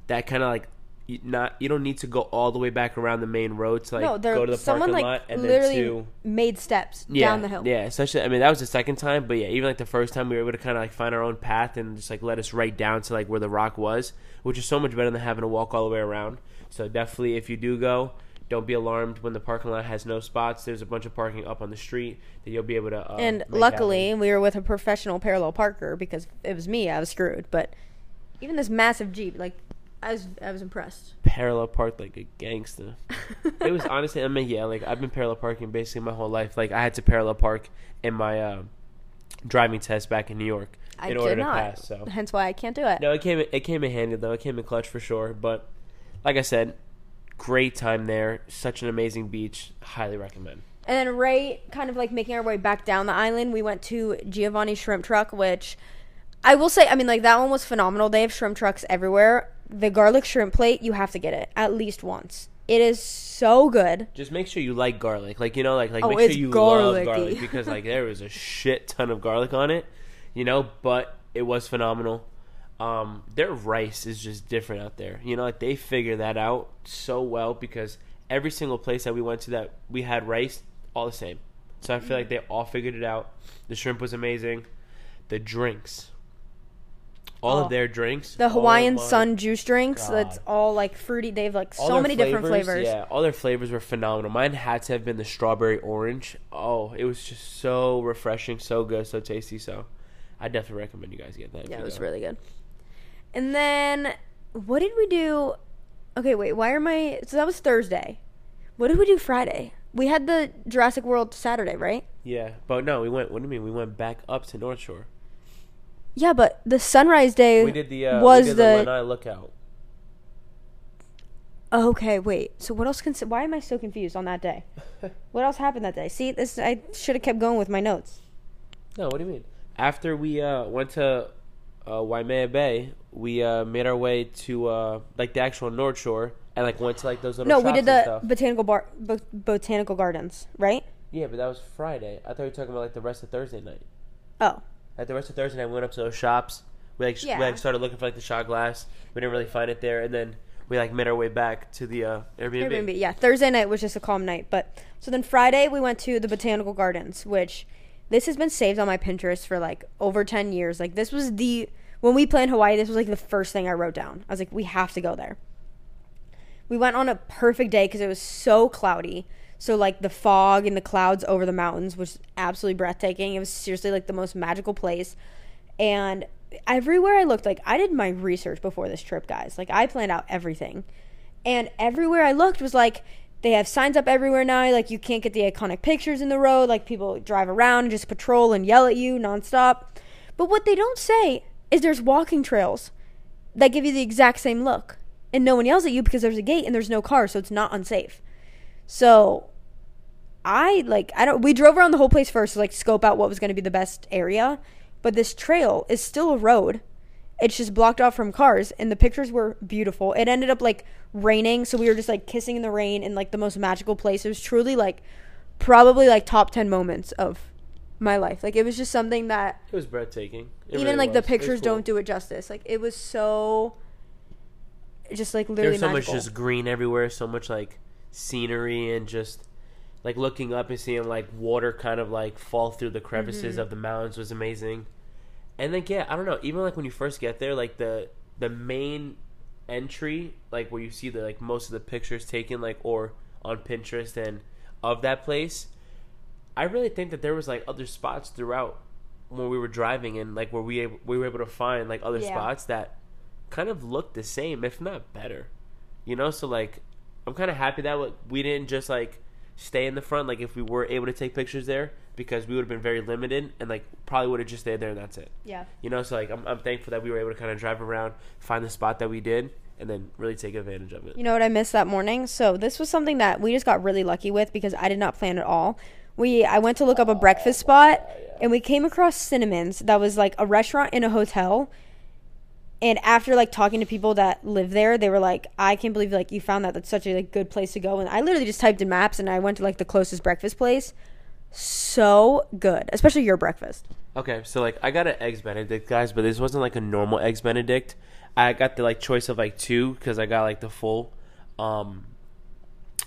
that kind of like you not you don't need to go all the way back around the main road to like no, there go to the someone parking like lot and literally then to made steps yeah, down the hill. yeah especially i mean that was the second time but yeah even like the first time we were able to kind of like find our own path and just like let us right down to like where the rock was which is so much better than having to walk all the way around so definitely if you do go don't be alarmed when the parking lot has no spots there's a bunch of parking up on the street that you'll be able to um, and luckily happen. we were with a professional parallel parker because it was me, I was screwed. But Even this massive Jeep, like I was I was impressed. parallel parked like a gangster. it was honestly, I mean, yeah, like I've been parallel parking basically my whole life. Like I had to parallel park in my uh, driving test back in New York I in order did to pass. So Hence why I can't do it. no, it came it came in handy though. It came in clutch for sure. But like I said, great time there. Such an amazing beach. Highly recommend. And then right kind of like making our way back down the island, we went to Giovanni Shrimp Truck, which I will say, I mean, like that one was phenomenal. They have shrimp trucks everywhere. The garlic shrimp plate, you have to get it at least once. It is so good. Just make sure you like garlic. Like you know, like like Oh, make sure you garlicky. love garlic because like there was a shit ton of garlic on it. You know, but it was phenomenal. Um, their rice is just different out there. You know, like they figure that out so well because every single place that we went to that we had rice, all the same. So I feel like they all figured it out. The shrimp was amazing. The drinks, all Oh. of their drinks, The Hawaiian oh Sun juice drinks, that's all like fruity. They have like all so many different flavors. Yeah, all their flavors were phenomenal. Mine had to have been the strawberry orange. Oh, it was just so refreshing, so good, so tasty. So, I definitely recommend you guys get that. Yeah, it was go. really good. And then what did we do? Okay, wait. Why are my so that was Thursday. What did we do Friday? We had the Jurassic World Saturday, right? Yeah, but no, we went. What do you mean? We went back up to North Shore. Yeah, but the sunrise day We did the uh, was we did the, the Lanai lookout. Oh, okay. Wait. So what else? Can, why am I so confused on that day? what else happened that day? See, this I should have kept going with my notes. No, what do you mean? After we uh, went to uh, Waimea Bay, we uh, made our way to uh, like the actual North Shore and like went to like those little. No, we did the stuff. botanical bar, bo- botanical gardens, right? Yeah, but that was Friday. I thought you were talking about like the rest of Thursday night. Oh, Like the rest of Thursday night, we went up to those shops. We like sh- Yeah. we like started looking for like the shot glass. We didn't really find it there, and then we like made our way back to the uh, Airbnb. Airbnb. Yeah, Thursday night was just a calm night, but so then Friday we went to the botanical gardens, which this has been saved on my Pinterest for like over ten years. Like this was the when we planned Hawaii, this was like the first thing I wrote down. I was like, we have to go there. We went on a perfect day because it was so cloudy. So like the fog and the clouds over the mountains was absolutely breathtaking. It was seriously like the most magical place. And everywhere I looked, like I did my research before this trip, guys. Like I planned out everything. And everywhere I looked was like they have signs up everywhere now. Like you can't get the iconic pictures in the road. Like people drive around and just patrol and yell at you nonstop. But what they don't say is there's walking trails that give you the exact same look. And no one yells at you because there's a gate and there's no car, so it's not unsafe. So I like I don't we drove around the whole place first to like scope out what was gonna be the best area. But this trail is still a road. It's just blocked off from cars and the pictures were beautiful. It ended up like raining, so we were just like kissing in the rain in like the most magical place. It was truly like probably like top ten moments of my life. Like it was just something that It was breathtaking. It even really like the was. It was pictures cool. don't do it justice. Like it was so just like literally There's so magical. much just green everywhere, so much like scenery and just like looking up and seeing like water kind of like fall through the crevices Mm-hmm. of the mountains was amazing. And then yeah, I don't know, even like when you first get there, like the the main entry, like where you see the like most of the pictures taken like or on Pinterest and of that place, I really think that there was like other spots throughout when we were driving and like where we able, we were able to find like other Yeah. spots that kind of looked the same, if not better. You know, so like I'm kind of happy that we didn't just like stay in the front. Like if we were able to take pictures there, because we would have been very limited and like probably would have just stayed there and that's it. yeah. You know, so like I'm, I'm thankful that we were able to kind of drive around, find the spot that we did, and then really take advantage of it. You know what I missed that morning? So this was something that we just got really lucky with because I did not plan at all. We I went to look up a breakfast spot and we came across Cinnamon's that was like a restaurant in a hotel. And after like talking to people that live there, they were like, "I can't believe like you found that. That's such a like, good place to go." And I literally just typed in maps and I went to like the closest breakfast place. So good, especially your breakfast. Okay, so like I got an eggs Benedict, guys, but this wasn't like a normal eggs Benedict. I got the like choice of like two because I got like the full, um,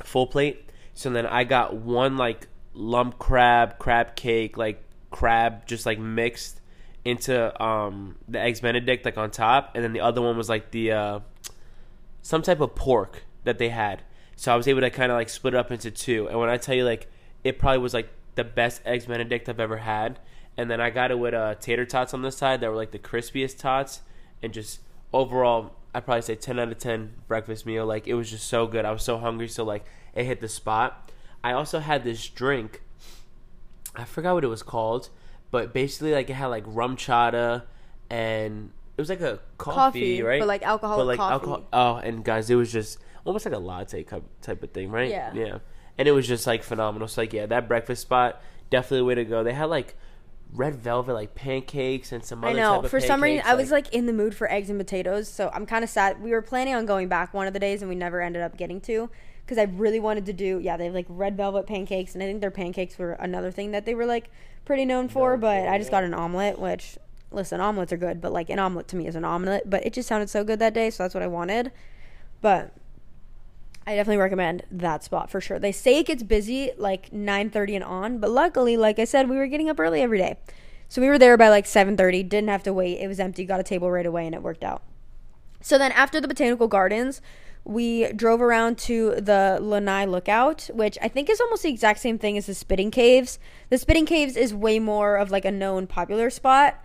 full plate. So then I got one like lump crab, crab cake, like crab just like mixed into um the eggs Benedict like on top, and then the other one was like the uh some type of pork that they had. So I was able to kind of like split it up into two. And when I tell you like it probably was like the best eggs Benedict I've ever had. And then I got it with uh, tater tots on this side that were like the crispiest tots, and just overall, I probably say ten out of ten breakfast meal. Like it was just so good. I was so hungry, so like it hit the spot. I also had this drink. I forgot what it was called, but basically like it had like RumChata and it was like a coffee, Coffee, right? but, like, alcoholic coffee. Oh, and guys, it was just almost like a latte cup type of thing, right? Yeah. Yeah. And it was just like phenomenal. So like yeah, that breakfast spot definitely a way to go. They had like red velvet like pancakes and some other I know. For some reason, pancakes, I was like in the mood for eggs and potatoes, so I'm kind of sad. We were planning on going back one of the days, and we never ended up getting to because I really wanted to do. Yeah, they have like red velvet pancakes, and I think their pancakes were another thing that they were like pretty known for. but I just got an omelet, which listen, omelets are good, but like an omelet to me is an omelet. But it just sounded so good that day, so that's what I wanted. But I definitely recommend that spot for sure. They say it gets busy like 9:30 and on, but luckily, like I said, we were getting up early every day. So we were there by like 7:30, didn't have to wait. It was empty, got a table right away and it worked out. So then after the botanical gardens, we drove around to the Lanai Lookout, which I think is almost the exact same thing as the Spitting Caves. The Spitting Caves is way more of like a known popular spot.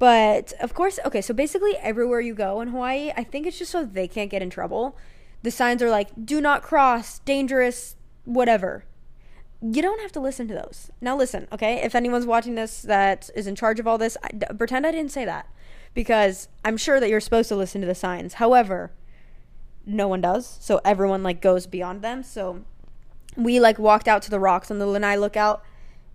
But of course, okay, so basically everywhere you go in Hawaii, I think it's just so they can't get in trouble. The signs are like, do not cross, dangerous, whatever. You don't have to listen to those. Now, listen, okay? If anyone's watching this that is in charge of all this, I, d- pretend I didn't say that. Because I'm sure that you're supposed to listen to the signs. However, no one does. So everyone like goes beyond them. So we like walked out to the rocks on the Lanai Lookout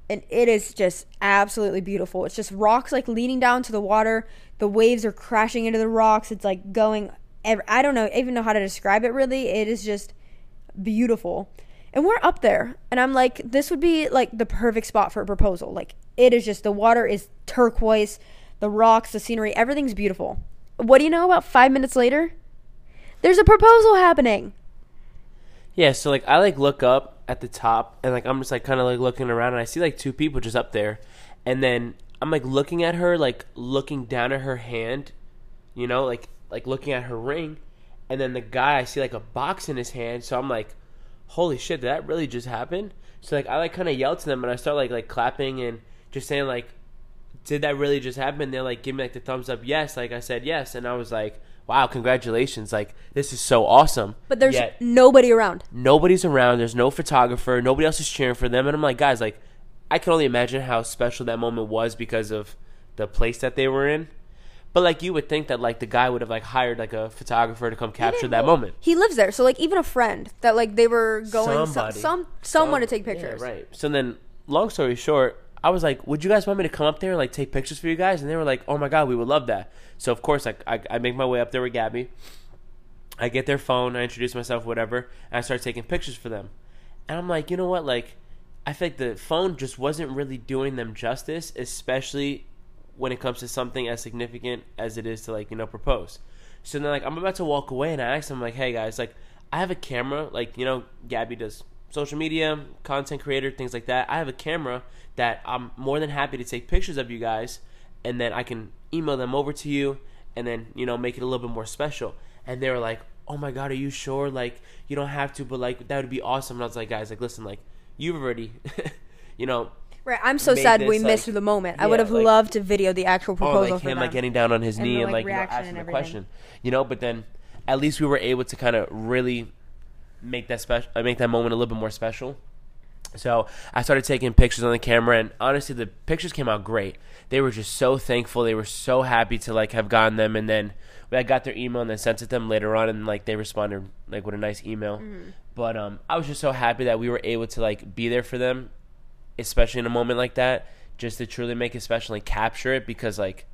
and it is just absolutely beautiful. It's just rocks like leading down to the water. The waves are crashing into the rocks. It's like going. ev- I don't know even know how to describe it. Really, it is just beautiful. And we're up there, and I'm like, this would be like the perfect spot for a proposal. Like it is just the water is turquoise, the rocks, the scenery, everything's beautiful. What do you know? About five minutes later, there's a proposal happening. Yeah, so like I like look up at the top and like I'm just like kind of like looking around and I see like two people just up there, and then I'm like looking at her like looking down at her hand, you know, like like looking at her ring, and then the guy I see like a box in his hand, so I'm like, holy shit, did that really just happen? So like I like kind of yell to them and I start like like clapping and just saying like, did that really just happen? They're like give me like the thumbs up, yes. Like I said yes, and I was like, wow, congratulations, like this is so awesome. But there's Yet- nobody around. nobody's around. There's no photographer. Nobody else is cheering for them. And I'm like, guys, like, I can only imagine how special that moment was because of the place that they were in. But like, you would think that like the guy would have like hired like a photographer to come capture that moment. He lives there, so like even a friend that like they were going some, Somebody. some someone to take pictures. Yeah, right. So then, long story short, I was like, "Would you guys want me to come up there and like take pictures for you guys?" And they were like, "Oh my god, we would love that." So of course, like, I I make my way up there with Gabby. I get their phone, I introduce myself, whatever, and I start taking pictures for them. And I'm like, you know what? Like, I think the phone just wasn't really doing them justice, especially when it comes to something as significant as it is to like you know propose. So then like I'm about to walk away, and I ask them like, hey guys, like I have a camera, like you know Gabby does social media, content creator, things like that. I have a camera that I'm more than happy to take pictures of you guys, and then I can email them over to you, and then you know make it a little bit more special. And they were like, oh my god, are you sure? Like you don't have to, but like that would be awesome. And I was like, guys, like listen, like you've already, you know, Right. I'm so sad we this, missed the moment. I would have like- loved to video the actual proposal. oh, like for him like getting down on his And knee the, and like, like you know, asking the question, you know. But then at least we were able to kind of really make that special, uh, make that moment a little bit more special. So I started taking pictures on the camera, and honestly, the pictures came out great. They were just so thankful. They were so happy to like have gotten them, and then I got their email and then sent it to them later on, and like they responded like with a nice email. Mm-hmm. But um, I was just so happy that we were able to like be there for them, especially in a moment like that, just to truly make it special and capture it. Because like,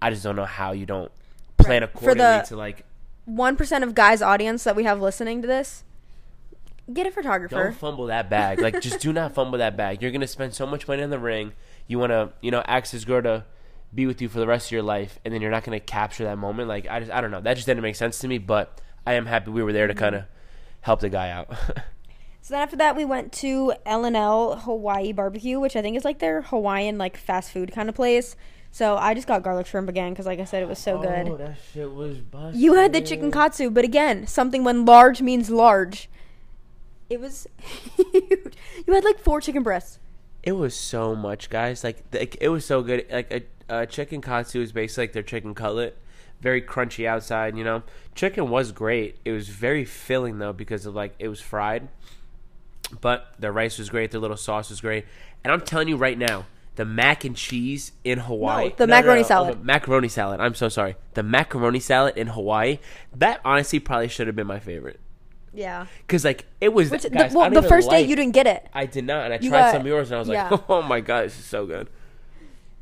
I just don't know how you don't plan Right. For accordingly the- to like One percent of guys' audience that we have listening to this, get a photographer. Don't fumble that bag. Like, just do not fumble that bag. You're gonna spend so much money on the ring. You wanna, you know, ask this girl to be with you for the rest of your life, and then you're not gonna capture that moment. Like, I just, I don't know. That just didn't make sense to me. But I am happy we were there to mm-hmm. kind of help the guy out. So then after that, we went to L and L Hawaii Barbecue, which I think is like their Hawaiian like fast food kind of place. So I just got garlic shrimp again because, like I said, it was so oh, good. Oh, that shit was busted. You had the chicken katsu, but again, something when large means large. It was huge. You had like four chicken breasts. It was so much, guys. Like, the, it was so good. Like a, a chicken katsu is basically like their chicken cutlet, very crunchy outside. You know, chicken was great. It was very filling though because of like it was fried, but the rice was great. The little sauce was great, and I'm telling you right now. The mac and cheese in Hawaii. the macaroni oh, salad. Oh, the macaroni salad. I'm so sorry. The macaroni salad in Hawaii. That honestly probably should have been my favorite. Yeah. Cause like it was. Which, guys, the, well, the first day you didn't get it. I did not, and I You tried got- some of yours, and I was like, "Oh my god, this is so good."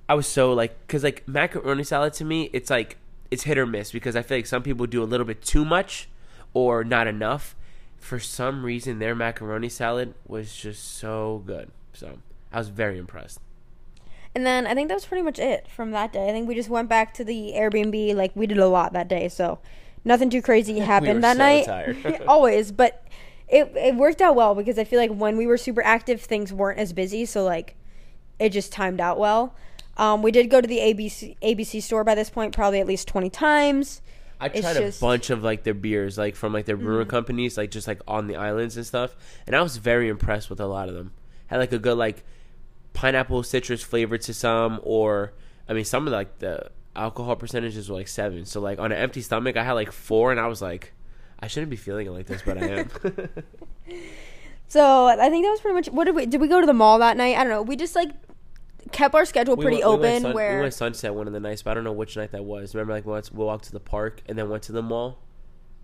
I was so like, cause like macaroni salad to me, it's like it's hit or miss because I feel like some people do a little bit too much or not enough. For some reason, their macaroni salad was just so good. So I was very impressed. And then I think that was pretty much it from that day. I think we just went back to the Airbnb. Like we did a lot that day, so nothing too crazy happened were that so night. Always, but it it worked out well because I feel like when we were super active, things weren't as busy. So like it just timed out well. Um, we did go to the ABC ABC store by this point, probably at least twenty times. I It's tried just- a bunch of like their beers, like from like their brewer companies, like just like on the islands and stuff, and I was very impressed with a lot of them. Had like a good like pineapple citrus flavor to some, or I mean, some of like the alcohol percentages were like seven. So like on an empty stomach, I had like four, and I was like, I shouldn't be feeling it like this, but I am. So I think that was pretty much. What did we did we go to the mall that night? I don't know. We just like kept our schedule We pretty we went open. sun- where we went sunset one of the nights, but I don't know which night that was. Remember, like we went- we walked to the park and then went to the mall.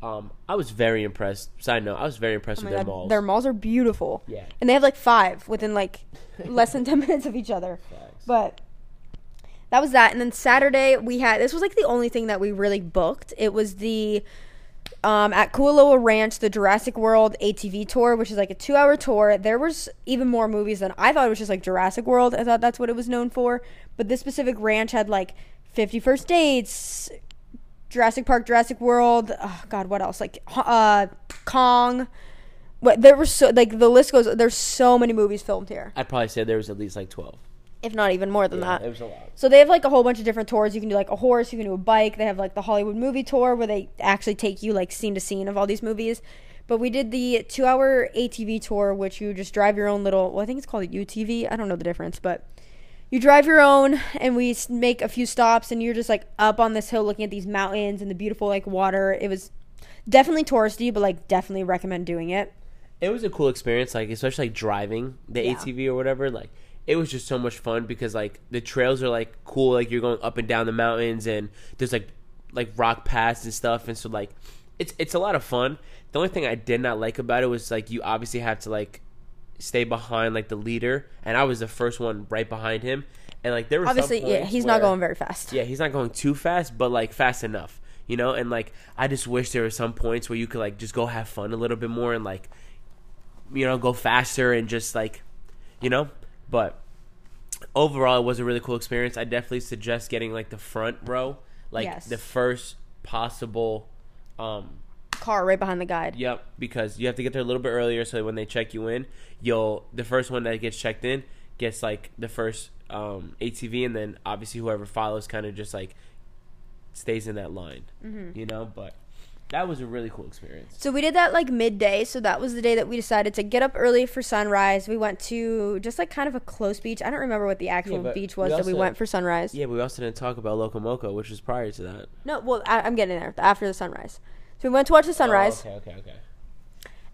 Um, I was very impressed. Side note, I was very impressed Oh with their God, malls. Their malls are beautiful. Yeah. And they have like five within like less than 10 minutes of each other. But that was that. And then Saturday, we had this was like the only thing that we really booked. It was the um, at Kualoa Ranch, the Jurassic World ATV tour, which is like a two hour tour. There was even more movies than I thought it was just like Jurassic World. I thought that's what it was known for. But this specific ranch had like Fifty First Dates, Jurassic Park, Jurassic World. Oh, God, what else? Like uh, Kong. What there were so like the list goes. There's so many movies filmed here, I'd probably say there was at least like twelve. If not even more than Yeah, that. it was a lot. So they have like a whole bunch of different tours. You can do like a horse, you can do a bike. They have like the Hollywood movie tour where they actually take you like scene to scene of all these movies. But we did the two hour ATV tour, which you just drive your own little, well, I think it's called a UTV. I don't know the difference, but you drive your own and we make a few stops and you're just like up on this hill looking at these mountains and the beautiful like water. It was definitely touristy, but like definitely recommend doing it. It was a cool experience, like especially like driving the Yeah. ATV or whatever. Like it was just so much fun because like the trails are like cool, like you're going up and down the mountains and there's like like rock paths and stuff, and so like it's it's a lot of fun. The only thing I did not like about it was like you obviously have to like stay behind like the leader, and I was the first one right behind him, and like there was Obviously, yeah, he's not going very fast. yeah, he's not going too fast, but like fast enough, you know. And like, I just wish there were some points where you could like just go have fun a little bit more and like, you know, go faster and just like, you know. But overall, it was a really cool experience. I definitely suggest getting like the front row, like Yes. the first possible. um Car right behind the guide. Yep, because you have to get there a little bit earlier, so that when they check you in, you'll the first one that gets checked in gets like the first um, ATV, and then obviously whoever follows kind of just like stays in that line, Mm-hmm. you know. But that was a really cool experience. So we did that like midday. So that was the day that we decided to get up early for sunrise. We went to just like kind of a close beach. I don't remember what the actual but beach was we that we also- went for sunrise. Yeah, we also didn't talk about Loco Moco, which was prior to that. No, well, I, I'm getting there after the sunrise. So we went to watch the sunrise. Oh, okay, okay, okay.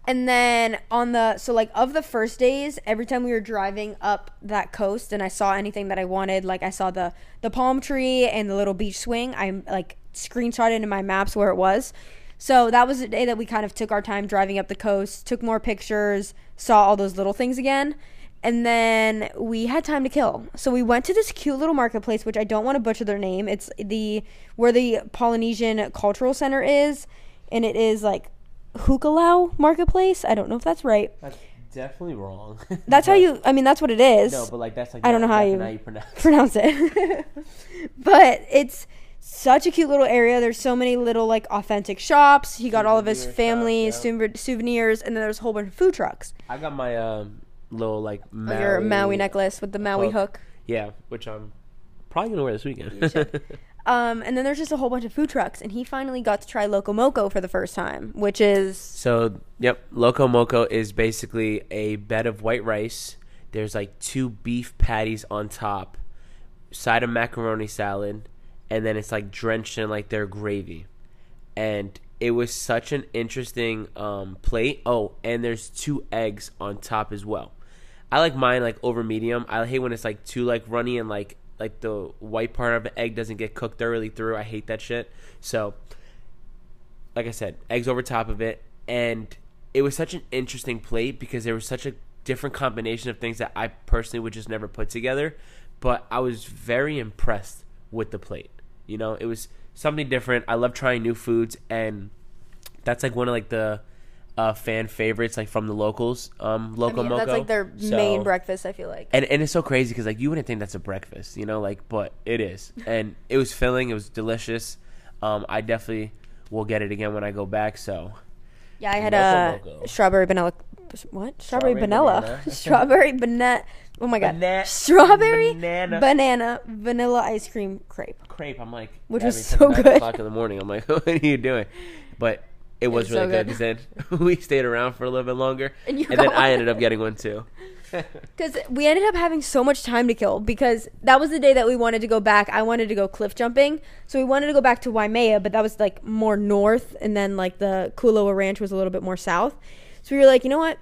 And then on the so like of the first days, every time we were driving up that coast and I saw anything that I wanted, like I saw the the palm tree and the little beach swing, I like screenshotted in my maps where it was. So that was the day that we kind of took our time driving up the coast, took more pictures, saw all those little things again. And then we had time to kill. So we went to this cute little marketplace, which I don't want to butcher their name. It's the where the Polynesian Cultural Center is, and it is like Hukalau Marketplace. I don't know if that's right. That's definitely wrong. That's how you. I mean, that's what it is. No, but like that's like I don't know how that's you- pronounce. pronounce it. but it's such a cute little area. There's so many little like authentic shops. He got all of his family shops, yeah. souvenir- souvenirs, and then there's a whole bunch of food trucks. I got my um, little like Maui, Oh, Your Maui necklace with the Maui hook. Yeah, which I'm probably gonna wear this weekend. Um, and then there's just a whole bunch of food trucks, and he finally got to try Loco Moco for the first time, which is So, yep, Loco Moco is basically a bed of white rice. There's like two beef patties on top, side of macaroni salad, and then it's like drenched in like their gravy, and it was such an interesting um, plate. Oh, and there's two eggs on top as well. I like mine like over medium. I hate when it's like too like runny and like like the white part of the egg doesn't get cooked thoroughly through. I hate that shit. So, like I said, eggs over top of it, and it was such an interesting plate because there was such a different combination of things that I personally would just never put together. But I was very impressed with the plate. You know, it was something different. I love trying new foods, and that's like one of like the uh, fan favorites, like from the locals. Um, I local mean, moco. that's like their So- main breakfast. I feel like. and and it's so crazy because like you wouldn't think that's a breakfast, you know, like but it is, and it was filling. It was delicious. Um, I definitely will get it again when I go back. So Yeah, I had Loco a Moco. strawberry vanilla. What? Strawberry, Strawberry vanilla. banana. strawberry banana. Oh my god. Bana- strawberry banana. banana vanilla ice cream crepe. crepe, I'm like, Which was so good. O'clock in the morning, I'm like, what are you doing? But it was was really so good because then we stayed around for a little bit longer, And and, then got I ended up getting one too. Because we ended up having so much time to kill because that was the day that we wanted to go back. I wanted to go cliff jumping. So we wanted to go back to Waimea, but that was like more north. And then like the Kualoa Ranch was a little bit more south. So we were like, you know what?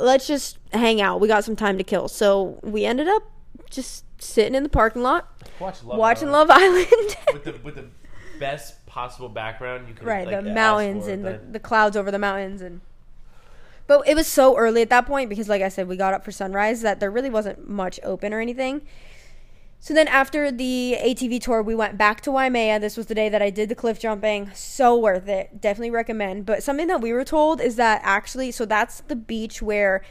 Let's just hang out. We got some time to kill. So we ended up just sitting in the parking lot Watch watching Love Island. with the with the best possible background you could right, like, the ask mountains for, and the, the clouds over the mountains and but it was so early at that point because like i said we got up for sunrise that there really wasn't much open or anything so then after the atv tour we went back to waimea. This was the day that i did the cliff jumping. So worth it. Definitely recommend. But something that we were told is that actually so that's the beach where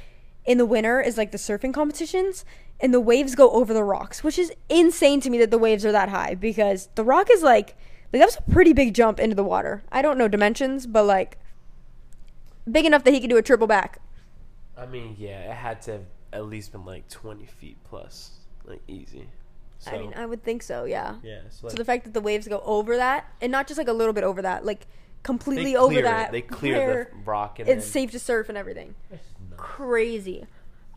in the winter is like the surfing competitions and the waves go over the rocks which is insane to me that the waves are that high because the rock is like like that was a pretty big jump into the water. I don't know dimensions but like big enough that he could do a triple back. I mean, yeah, it had to have at least been like 20 feet plus, like easy. So, i mean i would think so yeah yeah, so, so the fact that the waves go over that and not just like a little bit over that like completely over it. that They clear the rock and it's then, safe to surf and everything crazy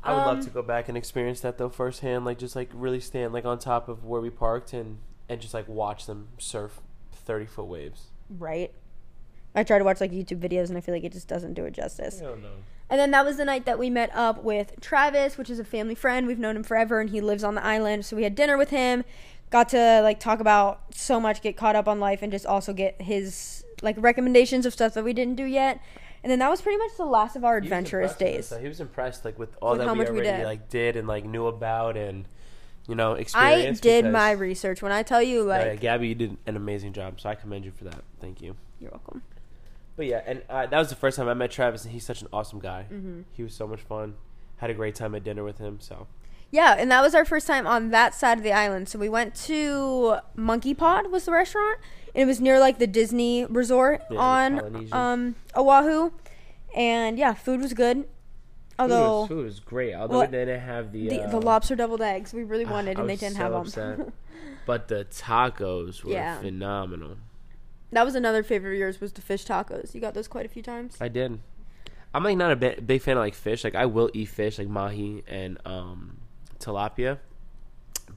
I would um, love to go back and experience that though firsthand, like just like really stand like on top of where we parked and and just like watch them surf 30 foot waves. right i try to watch like youtube videos and i feel like it just doesn't do it justice I don't know. And then that was the night that we met up with Travis, which is a family friend. We've known him forever and he lives on the island. So we had dinner with him, got to like talk about so much, get caught up on life and just also get his like recommendations of stuff that we didn't do yet. And then that was pretty much the last of our He was adventurous impressed with us, days. though. He was impressed like with all With that how we much we already did. like did and like knew about and you know experienced. I experienced. did because- my research. When I tell you, like, yeah, Gabby, you did an amazing job, so I commend you for that. Thank you. you're welcome. But yeah, and uh, that was the first time I met Travis, and he's such an awesome guy. Mm-hmm. He was so much fun. Had a great time at dinner with him. So Yeah, and that was our first time on that side of the island. So we went to Monkey Pod was the restaurant, and it was near like the Disney resort Yeah, on um Oahu. And yeah, food was good. Although food was, great. Although What- we didn't have the the, uh, the lobster deviled eggs we really wanted, I and they didn't so have them. but the tacos were Yeah. phenomenal. That was another favorite of yours was the fish tacos. You got those quite a few times. I did. I'm like not a big, big fan of like fish. Like I will eat fish, like mahi and um, tilapia,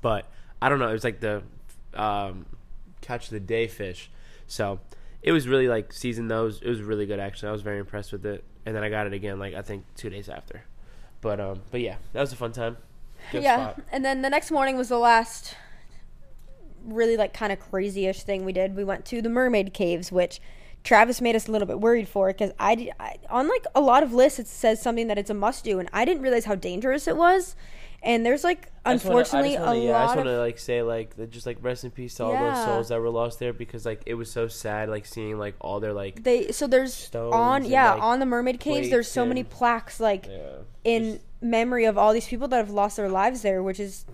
but I don't know. It was like the um, catch of the day fish, so it was really like seasoned those. It was really good actually. I was very impressed with it, and then I got it again like I think two days after. But um, but yeah, that was a fun time. Good yeah, spot. and then the next morning was the last really like kind of crazy-ish thing we did. We went to the mermaid caves, which Travis made us a little bit worried for because I, did- I on like a lot of lists it says something that it's a must do, and I didn't realize how dangerous it was. And there's like I just wanna- unfortunately I just wanna, a yeah, I just want to like say like just like rest in peace to all those souls that were lost there because like it was so sad like seeing like all their like they so there's on and, yeah like, on the mermaid caves there's so many plaques like yeah. in Just- memory of all these people that have lost their lives there, which is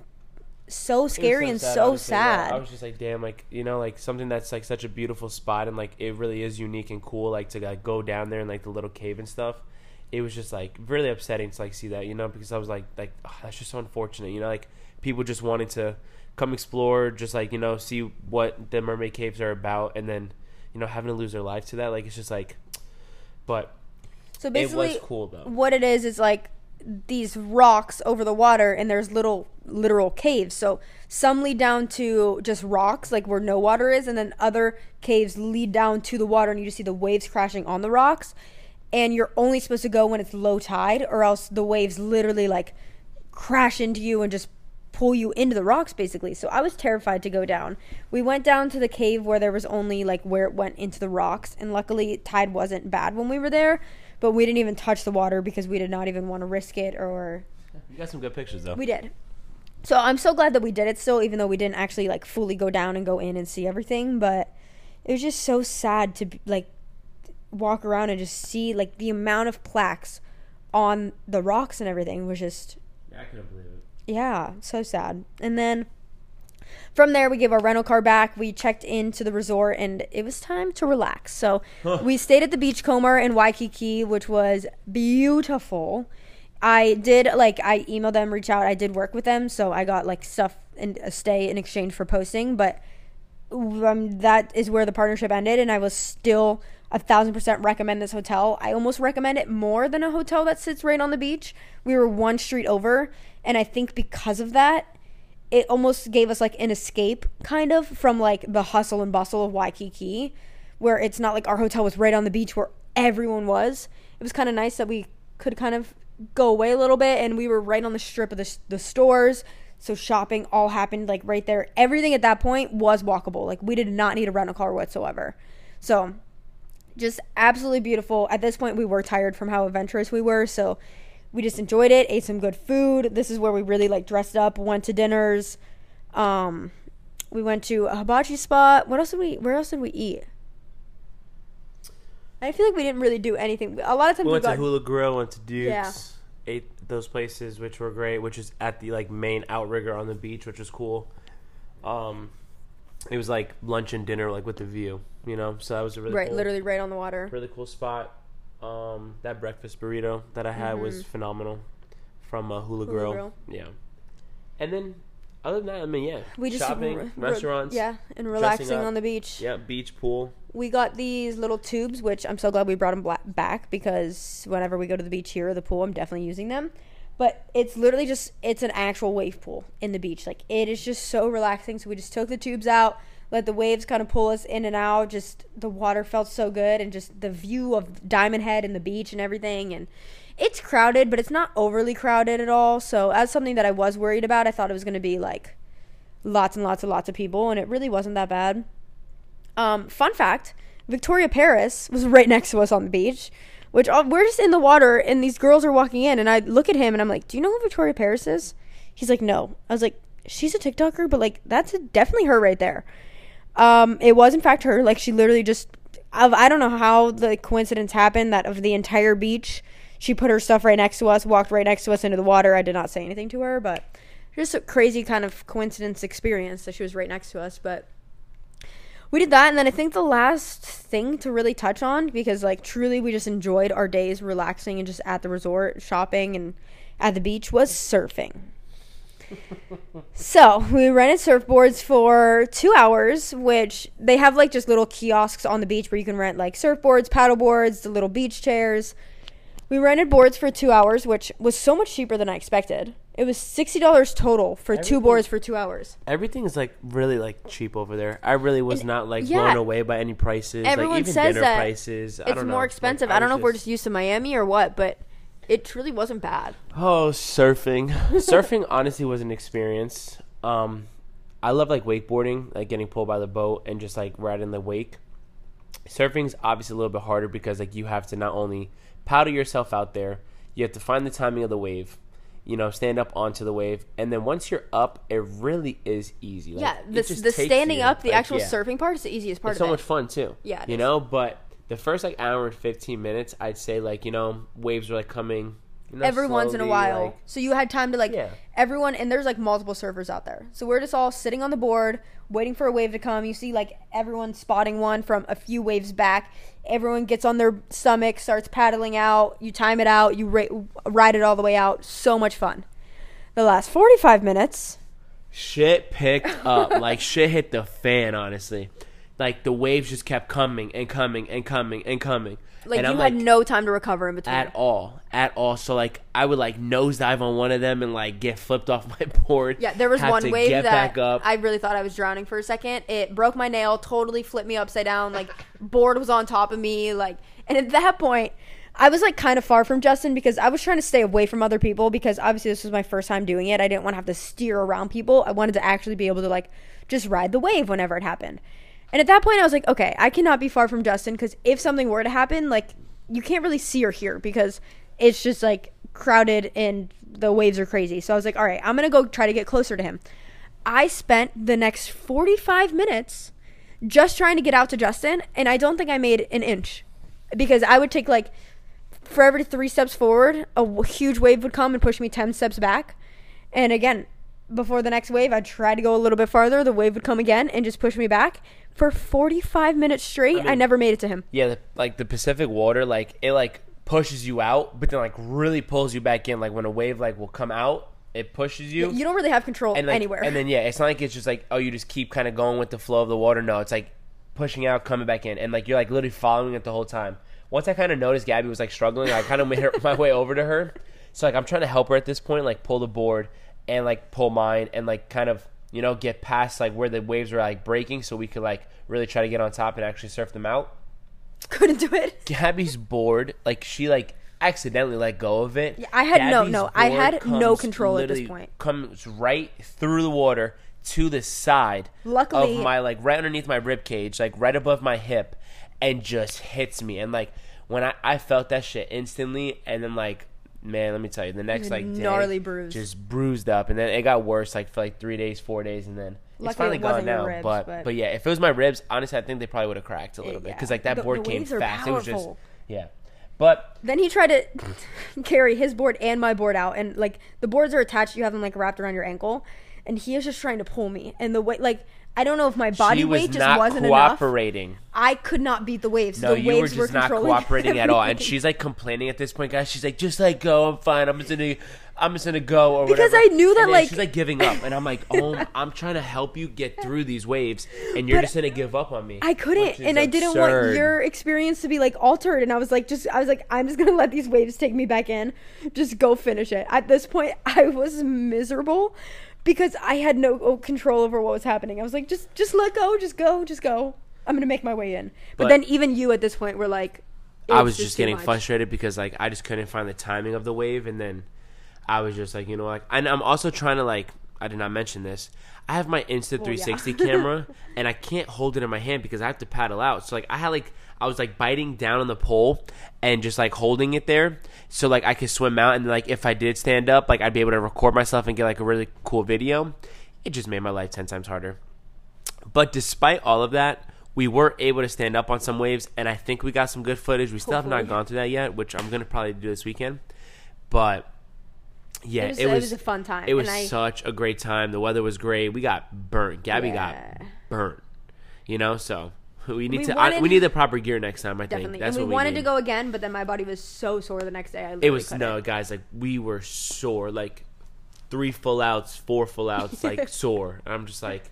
so It scary and so honestly. Yeah, sad. I was just like, damn, like you know, like something that's like such a beautiful spot and like it really is unique and cool, like to like go down there and like the little cave and stuff. It was just like really upsetting to like see that, you know, because I was like, like oh, that's just so unfortunate, you know, like people just wanting to come explore, just like you know, see what the mermaid caves are about, and then you know having to lose their life to that, like it's just like, but so it basically, was cool though. what it is is like these rocks over the water and there's little literal caves. So some lead down to just rocks, like where no water is, and then other caves lead down to the water and you just see the waves crashing on the rocks. And you're only supposed to go when it's low tide, or else the waves literally like crash into you and just pull you into the rocks basically. So I was terrified to go down. We went down to the cave where there was only like where it went into the rocks and luckily tide wasn't bad when we were there, but we didn't even touch the water because we did not even want to risk it or You got some good pictures though. we did. So I'm so glad that we did it still even though we didn't actually like fully go down and go in and see everything, but it was just so sad to like walk around and just see like the amount of plaques on the rocks and everything was just Yeah, I couldn't believe it. yeah, so sad. And then from there, we gave our rental car back. We checked into the resort, and it was time to relax. So we stayed at the Beachcomber in Waikiki, which was beautiful. I did like I emailed them, reach out. I did work with them, so I got like stuff and a stay in exchange for posting. But um, that is where the partnership ended, and I was still a thousand percent recommend this hotel. I almost recommend it more than a hotel that sits right on the beach. We were one street over, and I think because of that, it almost gave us like an escape kind of from like the hustle and bustle of Waikiki, where it's not like our hotel was right on the beach where everyone was. It was kind of nice that we could kind of go away a little bit, and we were right on the strip of the the stores. So shopping all happened like right there. Everything at that point was walkable. Like we did not need a rental car whatsoever. So just absolutely beautiful. At this point, we were tired from how adventurous we were, so we just enjoyed it. Ate some good food. This is where we really like dressed up. Went to dinners. Um, we went to a hibachi spot. What else did we? Where else did we eat? I feel like we didn't really do anything. A lot of times We we, went got to Hula Grill, went to Duke's, Yeah. ate those places which were great, which is at the like main outrigger on the beach, which was cool. Um, it was like lunch and dinner, like with the view, you know. So that was a really right, cool, literally right on the water. really cool spot. Um, that breakfast burrito that I had was phenomenal from uh, Hula, Mm-hmm. Hula Grill. Grill. Yeah, and then other than that, I mean, yeah, We just shopping, re- restaurants, yeah, and relaxing on the beach. yeah, beach pool. we got these little tubes, which I'm so glad we brought them bla- back because whenever we go to the beach here or the pool, I'm definitely using them. But it's literally just it's an actual wave pool in the beach. Like it is just so relaxing. So we just took the tubes out, let the waves kind of pull us in and out. Just the water felt so good, and just the view of Diamond Head and the beach and everything. And it's crowded, but it's not overly crowded at all. So as something that I was worried about, I thought it was going to be like lots and lots and lots of people, and it really wasn't that bad. Um, fun fact: Victoria Paris was right next to us on the beach, which uh, we're just in the water, and these girls are walking in, and I look at him, and I'm like, "Do you know who Victoria Paris is?" He's like, "No." I was like, "She's a TikToker, but like that's definitely her right there." Um, it was in fact her. Like she literally just, I I don't know how the coincidence happened that of the entire beach, she put her stuff right next to us, walked right next to us into the water. I did not say anything to her, but just a crazy kind of coincidence experience that she was right next to us, but we did that and then i think the last thing to really touch on because like truly we just enjoyed our days relaxing and just at the resort shopping and at the beach was surfing so we rented surfboards for two hours which they have like just little kiosks on the beach where you can rent like surfboards paddleboards the little beach chairs we rented boards for two hours which was so much cheaper than i expected it was $60 total for two boards for two hours Everything is like really like cheap over there. I really was And- not like yeah. blown away by any prices. Everyone like even says dinner that prices. I it's don't know. more Like, expensive. I I don't know was if we're just used to Miami or what, but it truly wasn't bad. Oh, surfing. surfing honestly was an experience. Um, I love like wakeboarding, like getting pulled by the boat and just like riding the wake. Surfing's obviously a little bit harder because like you have to not only paddle yourself out there, you have to find the timing of the wave, you know, stand up onto the wave, and then once you're up, it really is easy. Like, yeah, the, the standing you, up, the like, actual yeah. surfing part is the easiest part It's so it. much fun too. Yeah, you is. know, but the first like hour and fifteen minutes, I'd say like you know waves were like coming. You know, Every once in a while. like- so you had time to like Yeah. everyone and there's like multiple surfers out there. So we're just all sitting on the board waiting for a wave to come. You see like everyone spotting one from a few waves back. Everyone gets on their stomach, starts paddling out. You time it out, you ra- ride it all the way out. So much fun. The last 45 minutes shit picked up. like shit hit the fan, honestly. Like the waves just kept coming and coming and coming and coming. Like and you I'm had like, no time to recover in between. at all, at all. So like I would like nosedive on one of them and like get flipped off my board. Yeah, there was one wave that back up. I really thought I was drowning for a second. It broke my nail, totally flipped me upside down. Like board was on top of me, like, and at that point, I was like kind of far from Justin because I was trying to stay away from other people because obviously this was my first time doing it. I didn't want to have to steer around people. I wanted to actually be able to like just ride the wave whenever it happened. And at that point, I was like, okay, I cannot be far from Justin because if something were to happen, like you can't really see or hear because it's just like crowded and the waves are crazy. So I was like, all right, I'm gonna go try to get closer to him. I spent the next 45 minutes just trying to get out to Justin, and I don't think I made an inch because I would take like for every three steps forward, a huge wave would come and push me 10 steps back. And again, before the next wave, I'd try to go a little bit farther. The wave would come again and just push me back. For 45 minutes straight, I, mean- never made it to him. yeah, the, like the Pacific water, like it like pushes you out, but then like really pulls you back in. Like when a wave like will come out, it pushes you. You don't really have control and like, anywhere. And then yeah, it's not like it's just like oh, you just keep kind of going with the flow of the water. No, it's like pushing out, coming back in, and like you're like literally following it the whole time. Once I kind of noticed Gabby was like struggling, I kind of made her, my way over to her. So like I'm trying to help her at this point, like pull the board and like pull mine and like kind of you know get past like where the waves were like breaking, so we could like really try to get on top and actually surf them out. Couldn't do it. Gabby's board, like she like accidentally let go of it. Yeah, I had no- Gabby's no, I had no control at this point. Comes right through the water to the side Luckily- of my like right underneath my rib cage, like right above my hip, and just hits me. And like when I I felt that shit instantly, and then like. Man, let me tell you, the next like day, gnarly bruise. just bruised up, and then it got worse like for like three days, four days, and then it's finally it gone now. ribs, but, but- but yeah, if it was my ribs, honestly, I think they probably would have cracked a little bit because like that The- board the came fast. It was just yeah, but Then he tried to carry his board and my board out, and like the boards are attached. You have them like wrapped around your ankle, and he is just trying to pull me. And the way like I don't know if my body was weight just not wasn't enough. cooperating. I could not beat the waves. No, the you were just not controlling cooperating at all. And she's like complaining at this point, guys. She's like, just like go. I'm fine. I'm just gonna, I'm just gonna go or Because whatever. I knew that, like- she's like giving up, and I'm like, oh, I'm trying to help you get through these waves, and you're just gonna give up on me. I couldn't, and I didn't want your experience to be like altered. And I was like, just I was like, I'm just gonna let these waves take me back in. Just go finish it. At this point, I was miserable because I had no oh, control over what was happening. I was like, just just let go, just go, just go. I'm gonna make my way in. But, But- then even you at this point were like, I was just, getting much. frustrated because like I just couldn't find the timing of the wave, and then I was just like, you know, like, and I'm also trying to like, I did not mention this. I have my Insta 360 camera, and I can't hold it in my hand because I have to paddle out. So like, I had like, I was like biting down on the pole and just like holding it there, so like I could swim out, and like if I did stand up, like I'd be able to record myself and get like a really cool video. It just made my life ten times harder. But despite all of that, we were able to stand up on some waves, and I think we got some good footage. We still have not gone through that yet, which I'm gonna probably do this weekend. But yeah, It was- it was a fun time, It was I- such a great time. The weather was great. We got burnt. Gabby Yeah. got burnt. You know, so we need We to. I, we need the proper gear next time. I Definitely. think that's and we what wanted to go again, but then my body was so sore the next day. I It was no guys. Like we were sore. Like three full outs, four full outs, like sore. I'm just like,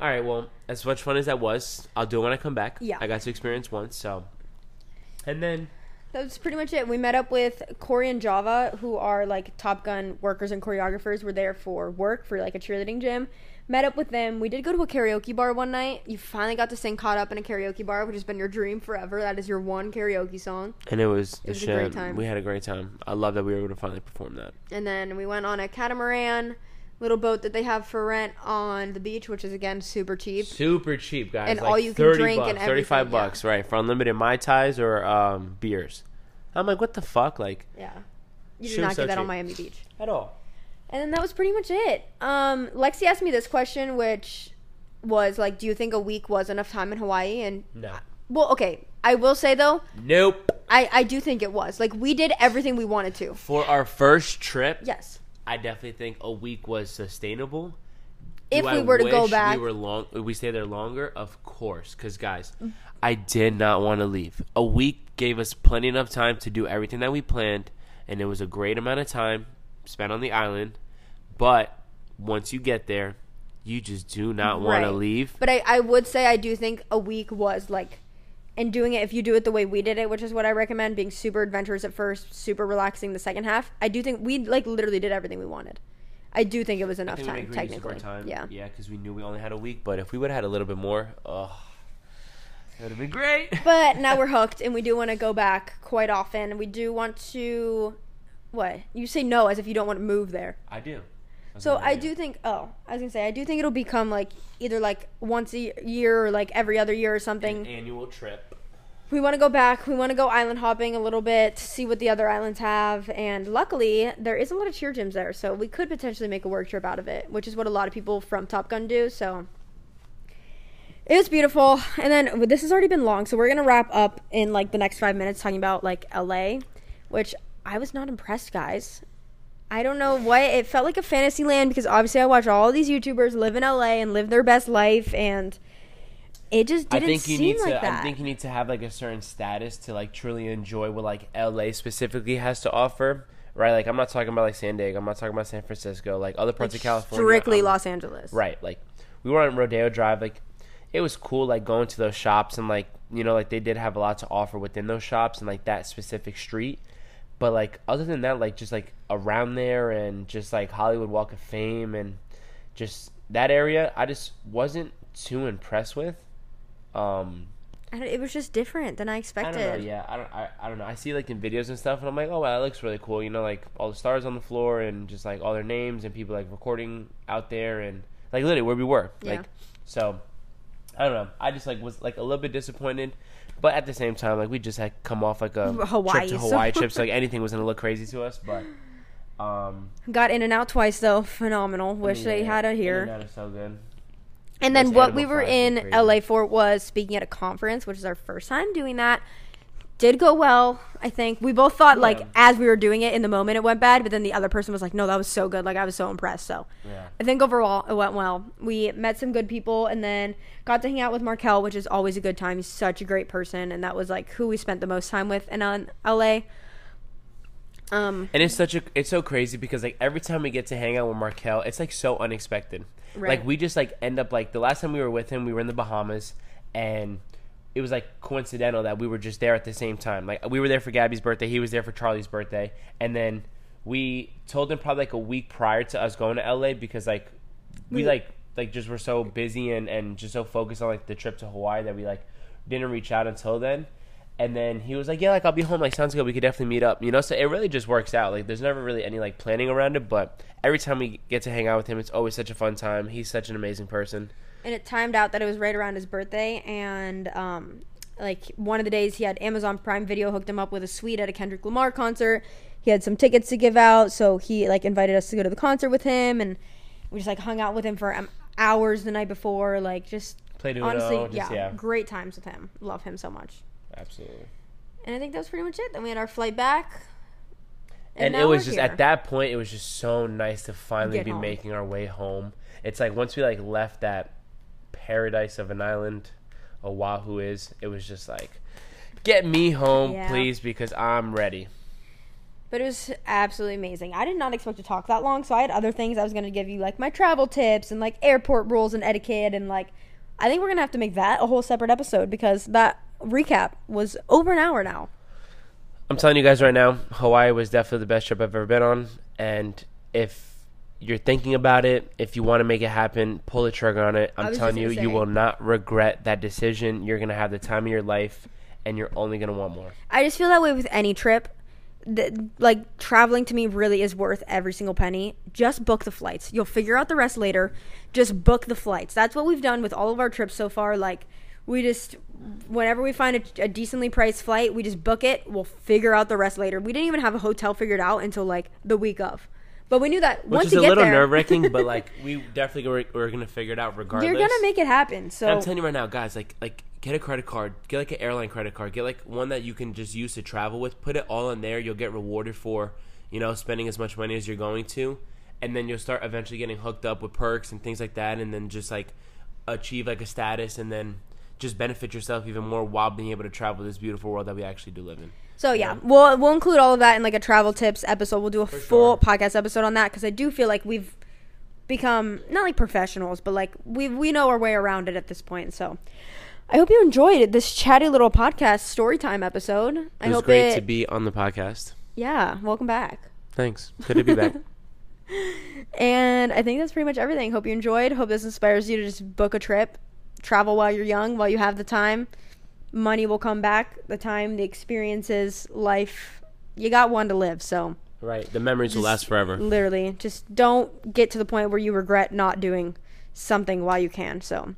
all right. Well, as much fun as that was, I'll do it when I come back. Yeah. I got to experience once. So, and then That was pretty much it. We met up with Corey and Java, who are like Top Gun workers and choreographers. We're there for work for like a cheerleading gym. Met up with them. We did go to a karaoke bar one night. You finally got to sing "Caught Up" in a karaoke bar, which has been your dream forever. That is your one karaoke song. and it was the was a shit. great time. We had a great time. I love that we were able to finally perform that. And then we went on a catamaran, little boat that they have for rent on the beach, which is again super cheap. Super cheap, guys. And like all you can drink bucks, and thirty-five yeah. bucks, right? For unlimited mai tais or um, beers. I'm like, what the fuck, like Yeah, you She did was not so get that on. Miami Beach. at all. And then that was pretty much it. Um, Lexi asked me this question, which was like, "Do you think a week was enough time in Hawaii?" And No, well, okay, I will say though, nope. I I do think it was. Like we did everything we wanted to. For our first trip, Yes. I definitely think a week was sustainable. If we I were to go back, we were long. We stay there longer, of course. Because guys, I did not want to leave. A week gave us plenty enough time to do everything that we planned, and it was a great amount of time spent on the island. But once you get there, you just do not want to leave. But I, I would say I do think a week was like, and doing it if you do it the way we did it, which is what I recommend, being super adventurous at first, super relaxing the second half. I do think we like literally did everything we wanted. I do think it was enough time made great use of our technically. time. Yeah. yeah, because we knew we only had a week. But if we would have had a little bit more, oh, it would have been great. But now we're hooked, and we do want to go back quite often. We do want to. What you say no as if you don't want to move there. I do. So I do think. Oh, I was gonna say I do think it'll become like either like once a year or like every other year or something. An annual trip. we want to go back. We want to go island hopping a little bit, to see what the other islands have. And luckily, there is a lot of cheer gyms there, so we could potentially make a work trip out of it, which is what a lot of people from Top Gun do. So it was beautiful. And then this has already been long, so we're gonna wrap up in like the next five minutes talking about like LA, which I was not impressed, guys. I don't know what it felt like a fantasy land because obviously I watch all these YouTubers live in LA and live their best life and. It just didn't think you seem need like to. that. I think you need to have like a certain status to like truly enjoy what like LA specifically has to offer. Right, like I'm not talking about like San Diego. I'm not talking about San Francisco. Like other parts of California. strictly I'm- Los Angeles. Right, like we were on Rodeo Drive. Like it was cool, like going to those shops and like you know, like they did have a lot to offer within those shops and like that specific street. But like other than that, like just like around there and just like Hollywood Walk of Fame and just that area, I just wasn't too impressed with. Um, I don't- It was just different than I expected. I don't know. Yeah, I don't. I, I don't know. I see like in videos and stuff, and I'm like, oh wow, that looks really cool. You know, like all the stars on the floor and just like all their names and people like recording out there and like literally where we were. Yeah. Like, so I don't know. I just like was like a little bit disappointed, but at the same time, like we just had come off like a Hawaii, trip to so- Hawaii trip, so like anything was gonna look crazy to us. But um, Got In-N-Out twice though, phenomenal. Wish they yeah, had it here. and so good. And then what we were in. LA for was speaking at a conference, which is our first time doing that. Did go well, I think. We both thought like as we were doing it in the moment it went bad, but then the other person was like, "No, that was so good." Like I was so impressed. So Yeah. I think overall it went well. We met some good people and then got to hang out with Markel, which is always a good time. He's such a great person, and that was like who we spent the most time with in uh, LA. Um, And it's such a it's so crazy because like every time we get to hang out with Markel, it's like so unexpected. Right. Like we just like end up like the last time we were with him, we were in the Bahamas and it was like coincidental that we were just there at the same time. Like we were there for Gabby's birthday, he was there for Charlie's birthday, and then we told him probably like a week prior to us going to LA because like we We- like like just were so busy and and just so focused on like the trip to Hawaii that we like didn't reach out until then. And then he was like, "Yeah, like I'll be home. Like sounds good. We could definitely meet up." You know, so it really just works out. Like there's never really any like planning around it, but every time we get to hang out with him, it's always such a fun time. He's such an amazing person. And it timed out that it was right around his birthday and um like one of the days he had Amazon Prime Video hooked him up with a suite at a Kendrick Lamar concert. He had some tickets to give out, so he like invited us to go to the concert with him and we just like hung out with him for um, hours the night before like just Played honestly just- yeah, yeah. great times with him. Love him so much. Absolutely. And I think that was pretty much it. Then we had our flight back. And, now it was just here. at that point, it was just so nice to finally Get be home. making our way home. It's like once we like left that paradise of an island, Oahu is. It was just like, get me home, Yeah. please, because I'm ready. But it was absolutely amazing. I did not expect to talk that long, so I had other things I was going to give you, like my travel tips and like airport rules and etiquette, and like I think we're gonna have to make that a whole separate episode because that recap was over an hour now. I'm telling you guys right now, Hawaii was definitely the best trip I've ever been on. And if you're thinking about it, if you want to make it happen, pull the trigger on it. I'm telling you, you will not regret that decision. You're gonna have the time of your life, and you're only gonna want more. I just feel that way with any trip. That, like traveling to me really is worth every single penny. Just book the flights. You'll figure out the rest later. Just book the flights. That's what we've done with all of our trips so far. Like we just whenever we find a, a decently priced flight, we just book it. We'll figure out the rest later. We didn't even have a hotel figured out until like the week of. But we knew that Which once is you a get little there, nerve wracking, but like we definitely were, we're gonna figure it out regardless. you're gonna make it happen. So And I'm telling you right now, guys, like like get a credit card, get like an airline credit card, get like one that you can just use to travel with. Put it all in there. You'll get rewarded for you know spending as much money as you're going to, and then you'll start eventually getting hooked up with perks and things like that, and then just like achieve like a status, and then just benefit yourself even more while being able to travel this beautiful world that we actually do live in. So yeah, we'll we'll include all of that in like a travel tips episode. We'll do a full podcast episode on that because I do feel like we've become not like professionals, but like we we know our way around it at this point. So I hope you enjoyed this chatty little podcast story time episode. I It was hope great it, to be on the podcast. Yeah, welcome back. Thanks. Good to be back. And I think that's pretty much everything. Hope you enjoyed. Hope this inspires you to just book a trip, travel while you're young, while you have the time. Money will come back. The time, the experiences, life. You got one to live, so right. The memories will last forever. literally, just don't get to the point where you regret not doing something while you can. So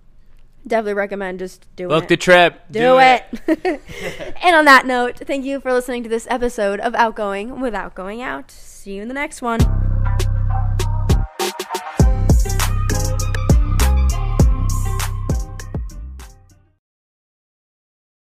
definitely recommend just doing Book it. Book the trip. Do, it. and on that note, thank you for listening to this episode of Outgoing without going out. See you in the next one.